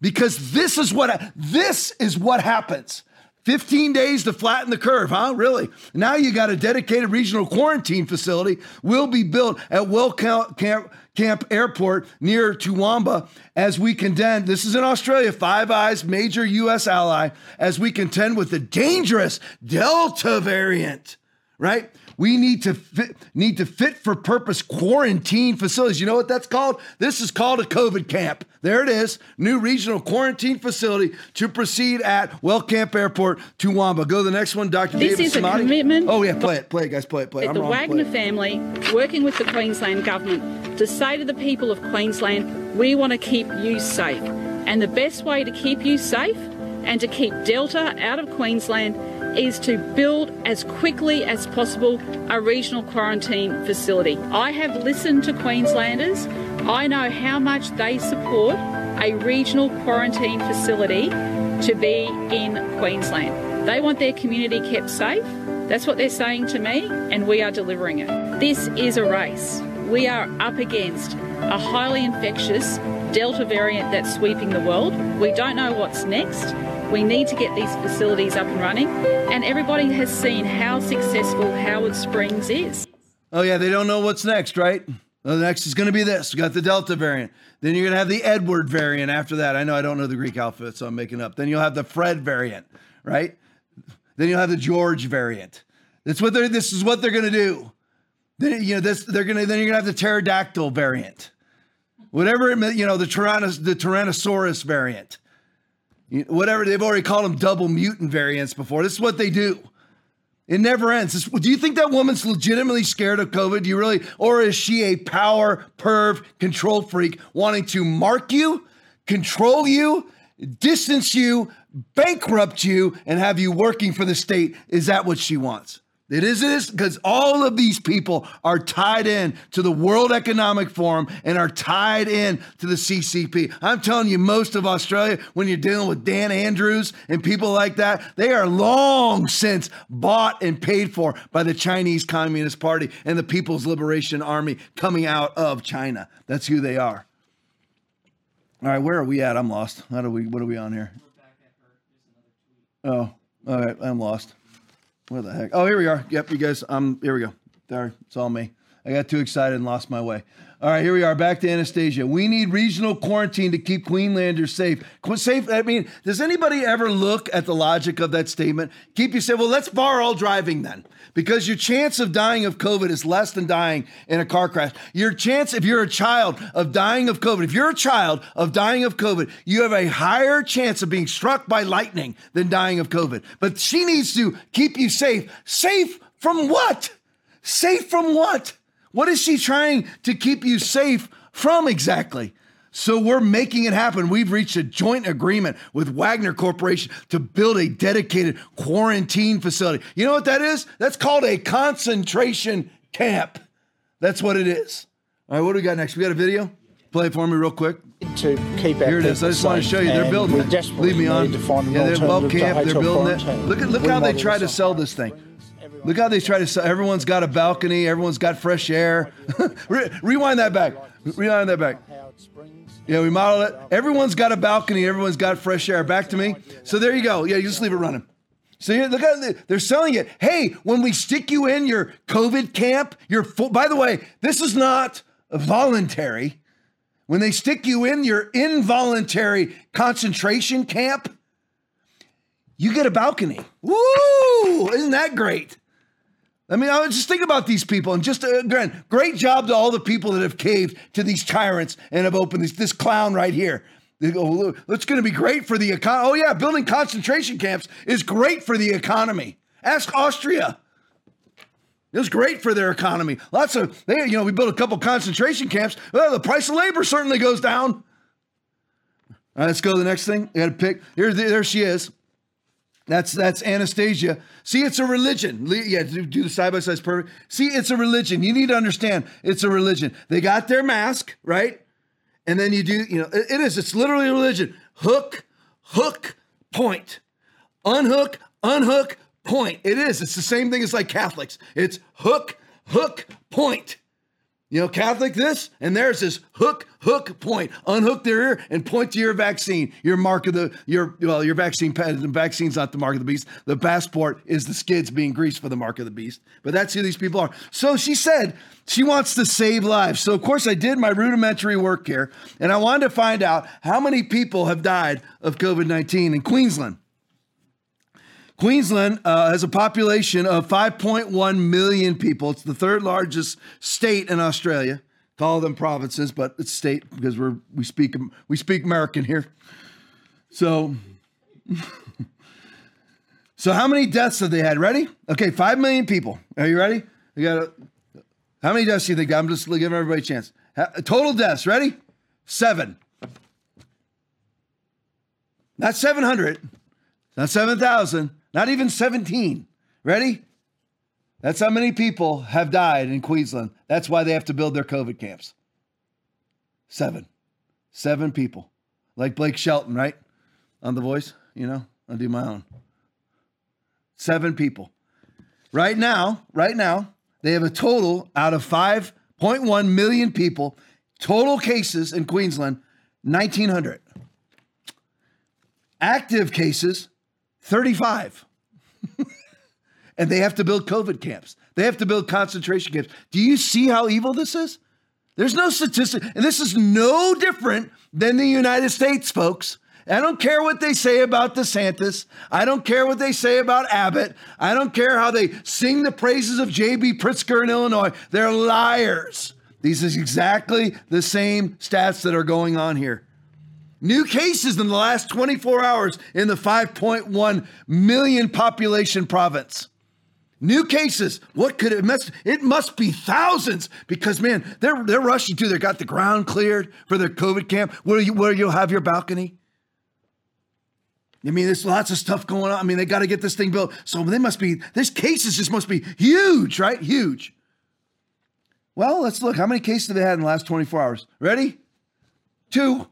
Because this is what this is what happens. 15 days to flatten the curve, huh? Really? Now you got a dedicated regional quarantine facility will be built at Wellcamp, Camp Airport near Toowoomba as we contend. This is in Australia, Five Eyes, major U.S. ally, as we contend with the dangerous Delta variant, right? We need to fit, need to fit for purpose quarantine facilities. You know what that's called? This is called a COVID camp. There it is, new regional quarantine facility to proceed at Wellcamp Airport, Toowoomba. Go to the next one, Dr. This David is a commitment. Oh yeah, play it, play it, guys, play it, play it. I'm the wrong, play Wagner it. family, working with the Queensland government, to say to the people of Queensland, we want to keep you safe. And the best way to keep you safe and to keep Delta out of Queensland is to build as quickly as possible a regional quarantine facility. I have listened to Queenslanders. I know how much they support a regional quarantine facility to be in Queensland. They want their community kept safe. That's what they're saying to me, and we are delivering it. This is a race. We are up against a highly infectious Delta variant that's sweeping the world. We don't know what's next. We need to get these facilities up and running, and everybody has seen how successful Howard Springs is. Oh yeah, they don't know what's next, right? Well, the next is going to be this. We got the Delta variant. Then you're going to have the Edward variant after that. I know I don't know the Greek alphabet, so I'm making up. Then you'll have the Fred variant, right? Then you'll have the George variant. That's what they're. This is what they're going to do. Then you know this. They're going to. Then you're going to have the pterodactyl variant, whatever it, you know, the tyrannos, the Tyrannosaurus variant, whatever they've already called them double mutant variants before. This is what they do. It never ends. This- do you think that woman's legitimately scared of COVID? Do you really, or is she a power perv control freak wanting to mark you, control you, distance you, bankrupt you, and have you working for the state? Is that what she wants? It is this because all of these people are tied in to the World Economic Forum and are tied in to the CCP. I'm telling you, most of Australia, when you're dealing with Dan Andrews and people like that, they are long since bought and paid for by the Chinese Communist Party and the People's Liberation Army coming out of China. That's who they are. All right, where are we at? I'm lost. How do we? What are we on here? Oh, all right, I'm lost. Where the heck? Oh, here we are. Yep, you guys. Um, here we go. There, it's all me. I got too excited and lost my way. All right, here we are. Back to Anastasia. We need regional quarantine to keep Queenslanders safe. Safe. I mean, does anybody ever look at the logic of that statement? Keep you safe. Well, let's bar all driving then, because your chance of dying of COVID is less than dying in a car crash. Your chance, if you're a child, of dying of COVID, if you're a child of dying of COVID, you have a higher chance of being struck by lightning than dying of COVID. But she needs to keep you safe. Safe from what? Safe from what? What is she trying to keep you safe from exactly? So we're making it happen. We've reached a joint agreement with Wagner Corporation to build a dedicated quarantine facility. You know what that is? That's called a concentration camp. That's what it is. All right, what do we got next? We got a video? Play it for me real quick. To keep our Here it is. I just want to show you. They're building it. Leave me on. need to find yeah, they're to camped. They're building it. Look at look how they try to sell this thing. Look how they try to sell. Everyone's got a balcony. Everyone's got fresh air. (laughs) Re- rewind that back. Rewind that back. Yeah, we model it. Everyone's got a balcony. Everyone's got fresh air. Back to me. So there you go. Yeah, you just leave it running. So look how they- they're selling it. Hey, when we stick you in your COVID camp, your full, by the way, this is not voluntary. When they stick you in your involuntary concentration camp, you get a balcony. Woo! Isn't that great? I mean, I was just thinking about these people, and just uh, again, great job to all the people that have caved to these tyrants and have opened this this clown right here. They go, "Look, it's going to be great for the economy. Oh yeah, building concentration camps is great for the economy. Ask Austria. It was great for their economy. Lots of they, you know, we built a couple concentration camps. Well, the price of labor certainly goes down. All right, let's go to the next thing. You got to pick. Here, there she is. That's that's Annastacia. See, it's a religion. Yeah, do, do the side by side perfect. See, it's a religion. You need to understand, it's a religion. They got their mask right, and then you do. You know, it- it is. It's literally a religion. Hook, hook, point. Unhook, unhook, point. It is. It's the same thing as like Catholics. It's hook, hook, point. You know, Catholic this and there's this hook, hook, point. Unhook their ear and point to your vaccine. Your mark of the your well, your vaccine pad. The vaccine's not the mark of the beast. The passport is the skids being greased for the mark of the beast. But that's who these people are. So she said she wants to save lives. So of course I did my rudimentary work here, and I wanted to find out how many people have died of COVID nineteen in Queensland. Queensland uh, has a population of 5.1 million people. It's the third largest state in Australia. Call them provinces, but it's state because we're we speak we speak American here. So, (laughs) so how many deaths have they had? Ready? Okay, five million people. Are you ready? You got. How many deaths do you think? I'm just giving everybody a chance. Ha- Total deaths. Ready? Seven. Not 700. Not 7,000, not even 17. Ready? That's how many people have died in Queensland. That's why they have to build their COVID camps. Seven. Seven people. Like Blake Shelton, right? On The Voice, you know, I'll do my own. Seven people. Right now, right now, they have a total out of 5.1 million people, total cases in Queensland, 1,900. Active cases, 35. and they have to build COVID camps. They have to build concentration camps. Do you see how evil this is? There's no statistic, and this is no different than the United States, folks. I don't care what they say about DeSantis. I don't care what they say about Abbott. I don't care how they sing the praises of J.B. Pritzker in Illinois. They're liars. These is exactly the same stats that are going on here. New cases in the last 24 hours in the 5.1 million population province. New cases. What could it must it must be thousands because man, they're they're rushing to. They got the ground cleared for their COVID camp where you where you'll have your balcony. I mean, there's lots of stuff going on. I mean, they got to get this thing built. So they must be, this cases just must be huge, right? Huge. Well, let's look. How many cases have they had in the last 24 hours? Ready? Two.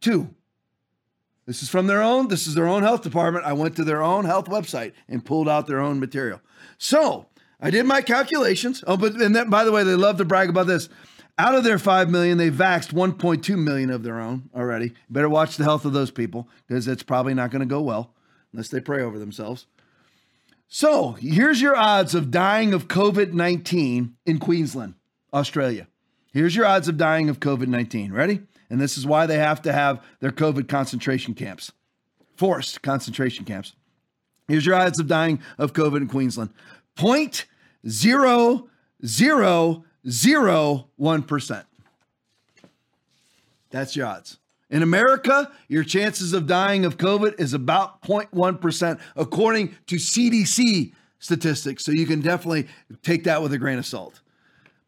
Two. This is from their own, this is their own health department. I went to their own health website and pulled out their own material. So I did my calculations. Oh, but and then by the way, they love to brag about this. Out of their 5 million, they vaxed 1.2 million of their own already. Better watch the health of those people because it's probably not going to go well unless they pray over themselves. So here's your odds of dying of COVID 19 in Queensland, Australia. Here's your odds of dying of COVID 19. Ready? And this is why they have to have their COVID concentration camps, forced concentration camps. Here's your odds of dying of COVID in Queensland 0.0001%. That's your odds. In America, your chances of dying of COVID is about 0.1%, according to CDC statistics. So you can definitely take that with a grain of salt.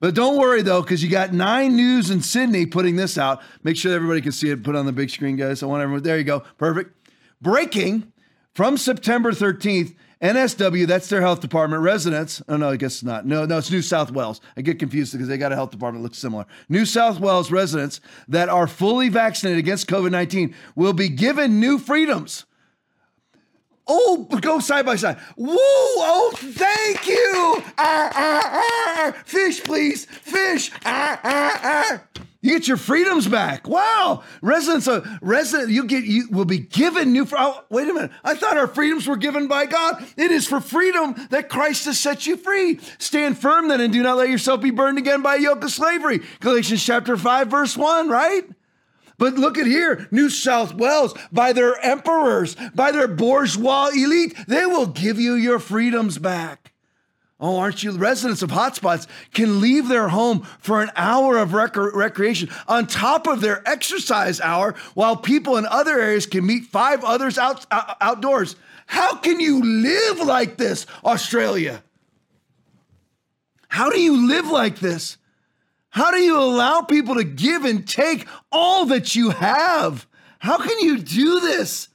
But don't worry though, because you got Nine News in Sydney putting this out. Make sure everybody can see it. Put it on the big screen, guys. I want everyone. There you go. Perfect. Breaking from September 13th. NSW, that's their health department residents. Oh, no, I guess it's not. No, no, it's New South Wales. I get confused because they got a health department that looks similar. New South Wales residents that are fully vaccinated against COVID 19 will be given new freedoms. Oh, go side by side. Woo! Oh, thank you. Ah, ah, ah. Fish, please. Fish. You get your freedoms back. Wow. Residents of resident, you get you will be given new. Oh, wait a minute. I thought our freedoms were given by God. It is for freedom that Christ has set you free. Stand firm then and do not let yourself be burned again by a yoke of slavery. Galatians chapter 5, verse 1, right? But look at here, New South Wales, by their emperors, by their bourgeois elite, they will give you your freedoms back. Oh, aren't you residents of hotspots can leave their home for an hour of rec- recreation on top of their exercise hour while people in other areas can meet five others out, out, outdoors? How can you live like this, Australia? How do you live like this? How do you allow people to give and take all that you have? How can you do this?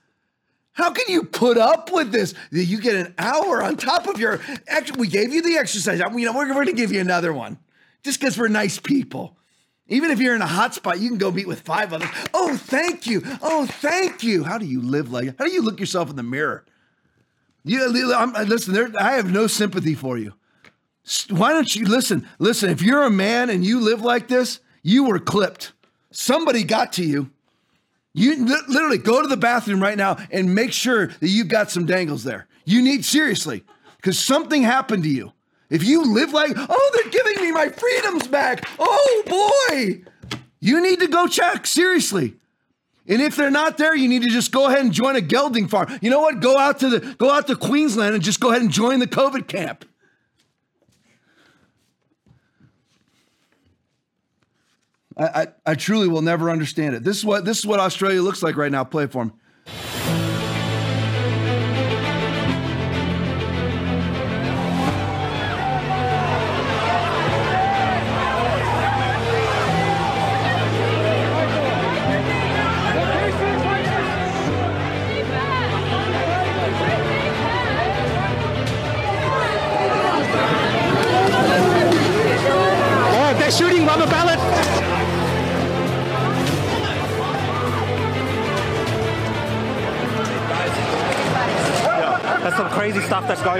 How can you put up with this? You get an hour on top of your. We gave you the exercise. You know, we're going to give you another one just because we're nice people. Even if you're in a hot spot, you can go meet with five others. Oh, thank you. Oh, thank you. How do you live like? How do you look yourself in the mirror? You I'm, listen. There, I have no sympathy for you. Why don't you listen? Listen, if you're a man and you live like this, you were clipped. Somebody got to you. You literally go to the bathroom right now and make sure that you've got some dangles there. You need seriously, because something happened to you. If you live like, oh, they're giving me my freedoms back. Oh boy. You need to go check, seriously. And if they're not there, you need to just go ahead and join a gelding farm. You know what? Go out to the go out to Queensland and just go ahead and join the COVID camp. I, I, I, truly will never understand it. This is what this is what Australia looks like right now. Play for me.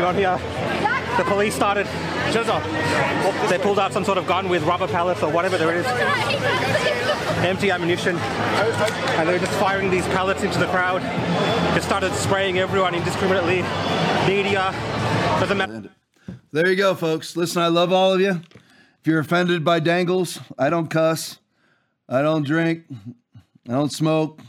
On here. The police started, they pulled out some sort of gun with rubber pellets or whatever there is, empty ammunition, and they were just firing these pellets into the crowd. Just started spraying everyone indiscriminately. Media, doesn't matter. There you go, folks. Listen, I love all of you. If you're offended by dangles, I don't cuss, I don't drink, I don't smoke.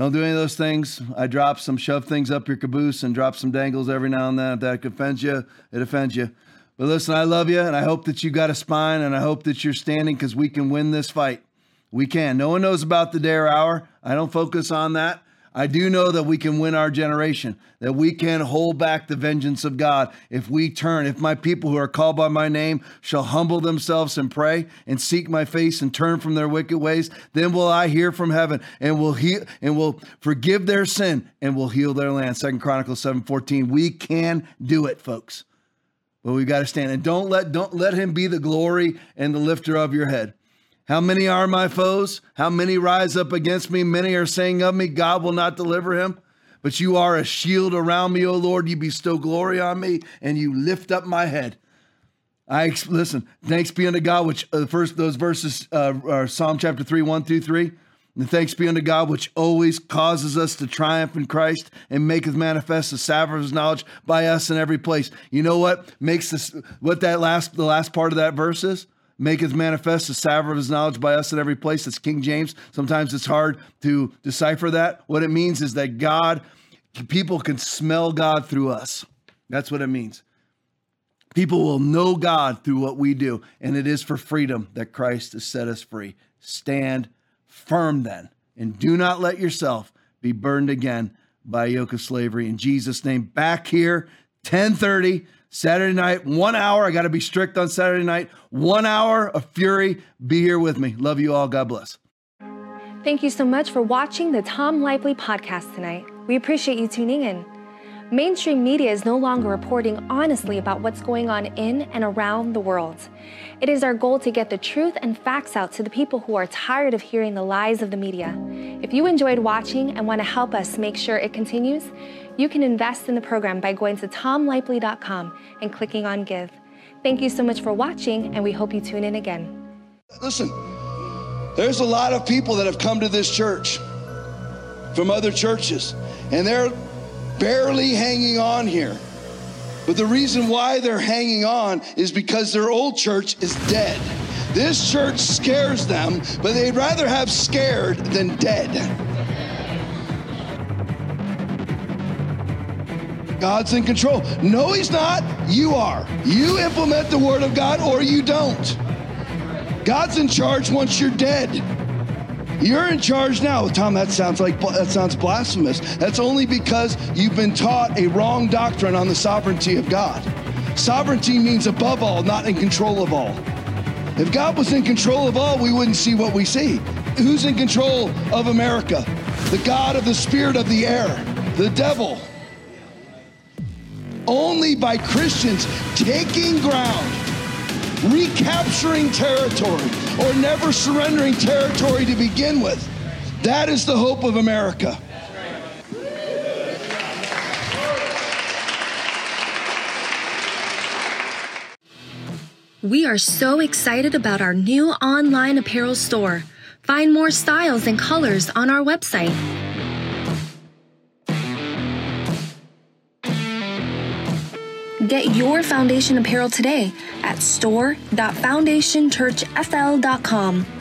Don't do any of those things. I drop some shove things up your caboose and drop some dangles every now and then. If that offends you, it offends you. But listen, I love you and I hope that you got a spine and I hope that you're standing because we can win this fight. We can. No one knows about the day or hour. I don't focus on that. I do know that we can win our generation, that we can hold back the vengeance of God if we turn. If my people who are called by my name shall humble themselves and pray and seek my face and turn from their wicked ways, then will I hear from heaven and will heal and will forgive their sin and will heal their land. Second Chronicles 7:14. We can do it, folks. But we got to stand and don't let don't let him be the glory and the lifter of your head. How many are my foes? How many rise up against me? Many are saying of me, God will not deliver him. But you are a shield around me, O Lord. You bestow glory on me, and you lift up my head. I listen. Thanks be unto God, which uh, first those verses uh, are Psalm chapter three, one through three. And thanks be unto God, which always causes us to triumph in Christ and maketh manifest the savor of His knowledge by us in every place. You know what makes this? What that last the last part of that verse is? Maketh manifest the savor of his knowledge by us in every place. That's King James. Sometimes it's hard to decipher that. What it means is that God, people can smell God through us. That's what it means. People will know God through what we do, and it is for freedom that Christ has set us free. Stand firm then, and do not let yourself be burned again by a yoke of slavery. In Jesus' name, back here, 1030 Saturday night, one hour. I got to be strict on Saturday night. One hour of fury. Be here with me. Love you all. God bless. Thank you so much for watching the Tom Laipply podcast tonight. We appreciate you tuning in. Mainstream media is no longer reporting honestly about what's going on in and around the world. It is our goal to get the truth and facts out to the people who are tired of hearing the lies of the media. If you enjoyed watching and want to help us make sure it continues, you can invest in the program by going to tomlaipply.com and clicking on Give. Thank you so much for watching, and we hope you tune in again. Listen, there's a lot of people that have come to this church from other churches, and they're barely hanging on here. But the reason why they're hanging on is because their old church is dead. This church scares them, but they'd rather have scared than dead. God's in control. No, He's not. You are. You implement the Word of God or you don't. God's in charge once you're dead. You're in charge now. Tom, that sounds like that sounds blasphemous. That's only because you've been taught a wrong doctrine on the sovereignty of God. Sovereignty means above all, not in control of all. If God was in control of all, we wouldn't see what we see. Who's in control of America? The God of the spirit of the air, the devil. Only by Christians taking ground recapturing territory or never surrendering territory to begin with. That is the hope of America. We are so excited about our new online apparel store. Find more styles and colors on our website. Get your foundation apparel today at store.foundationchurchfl.com.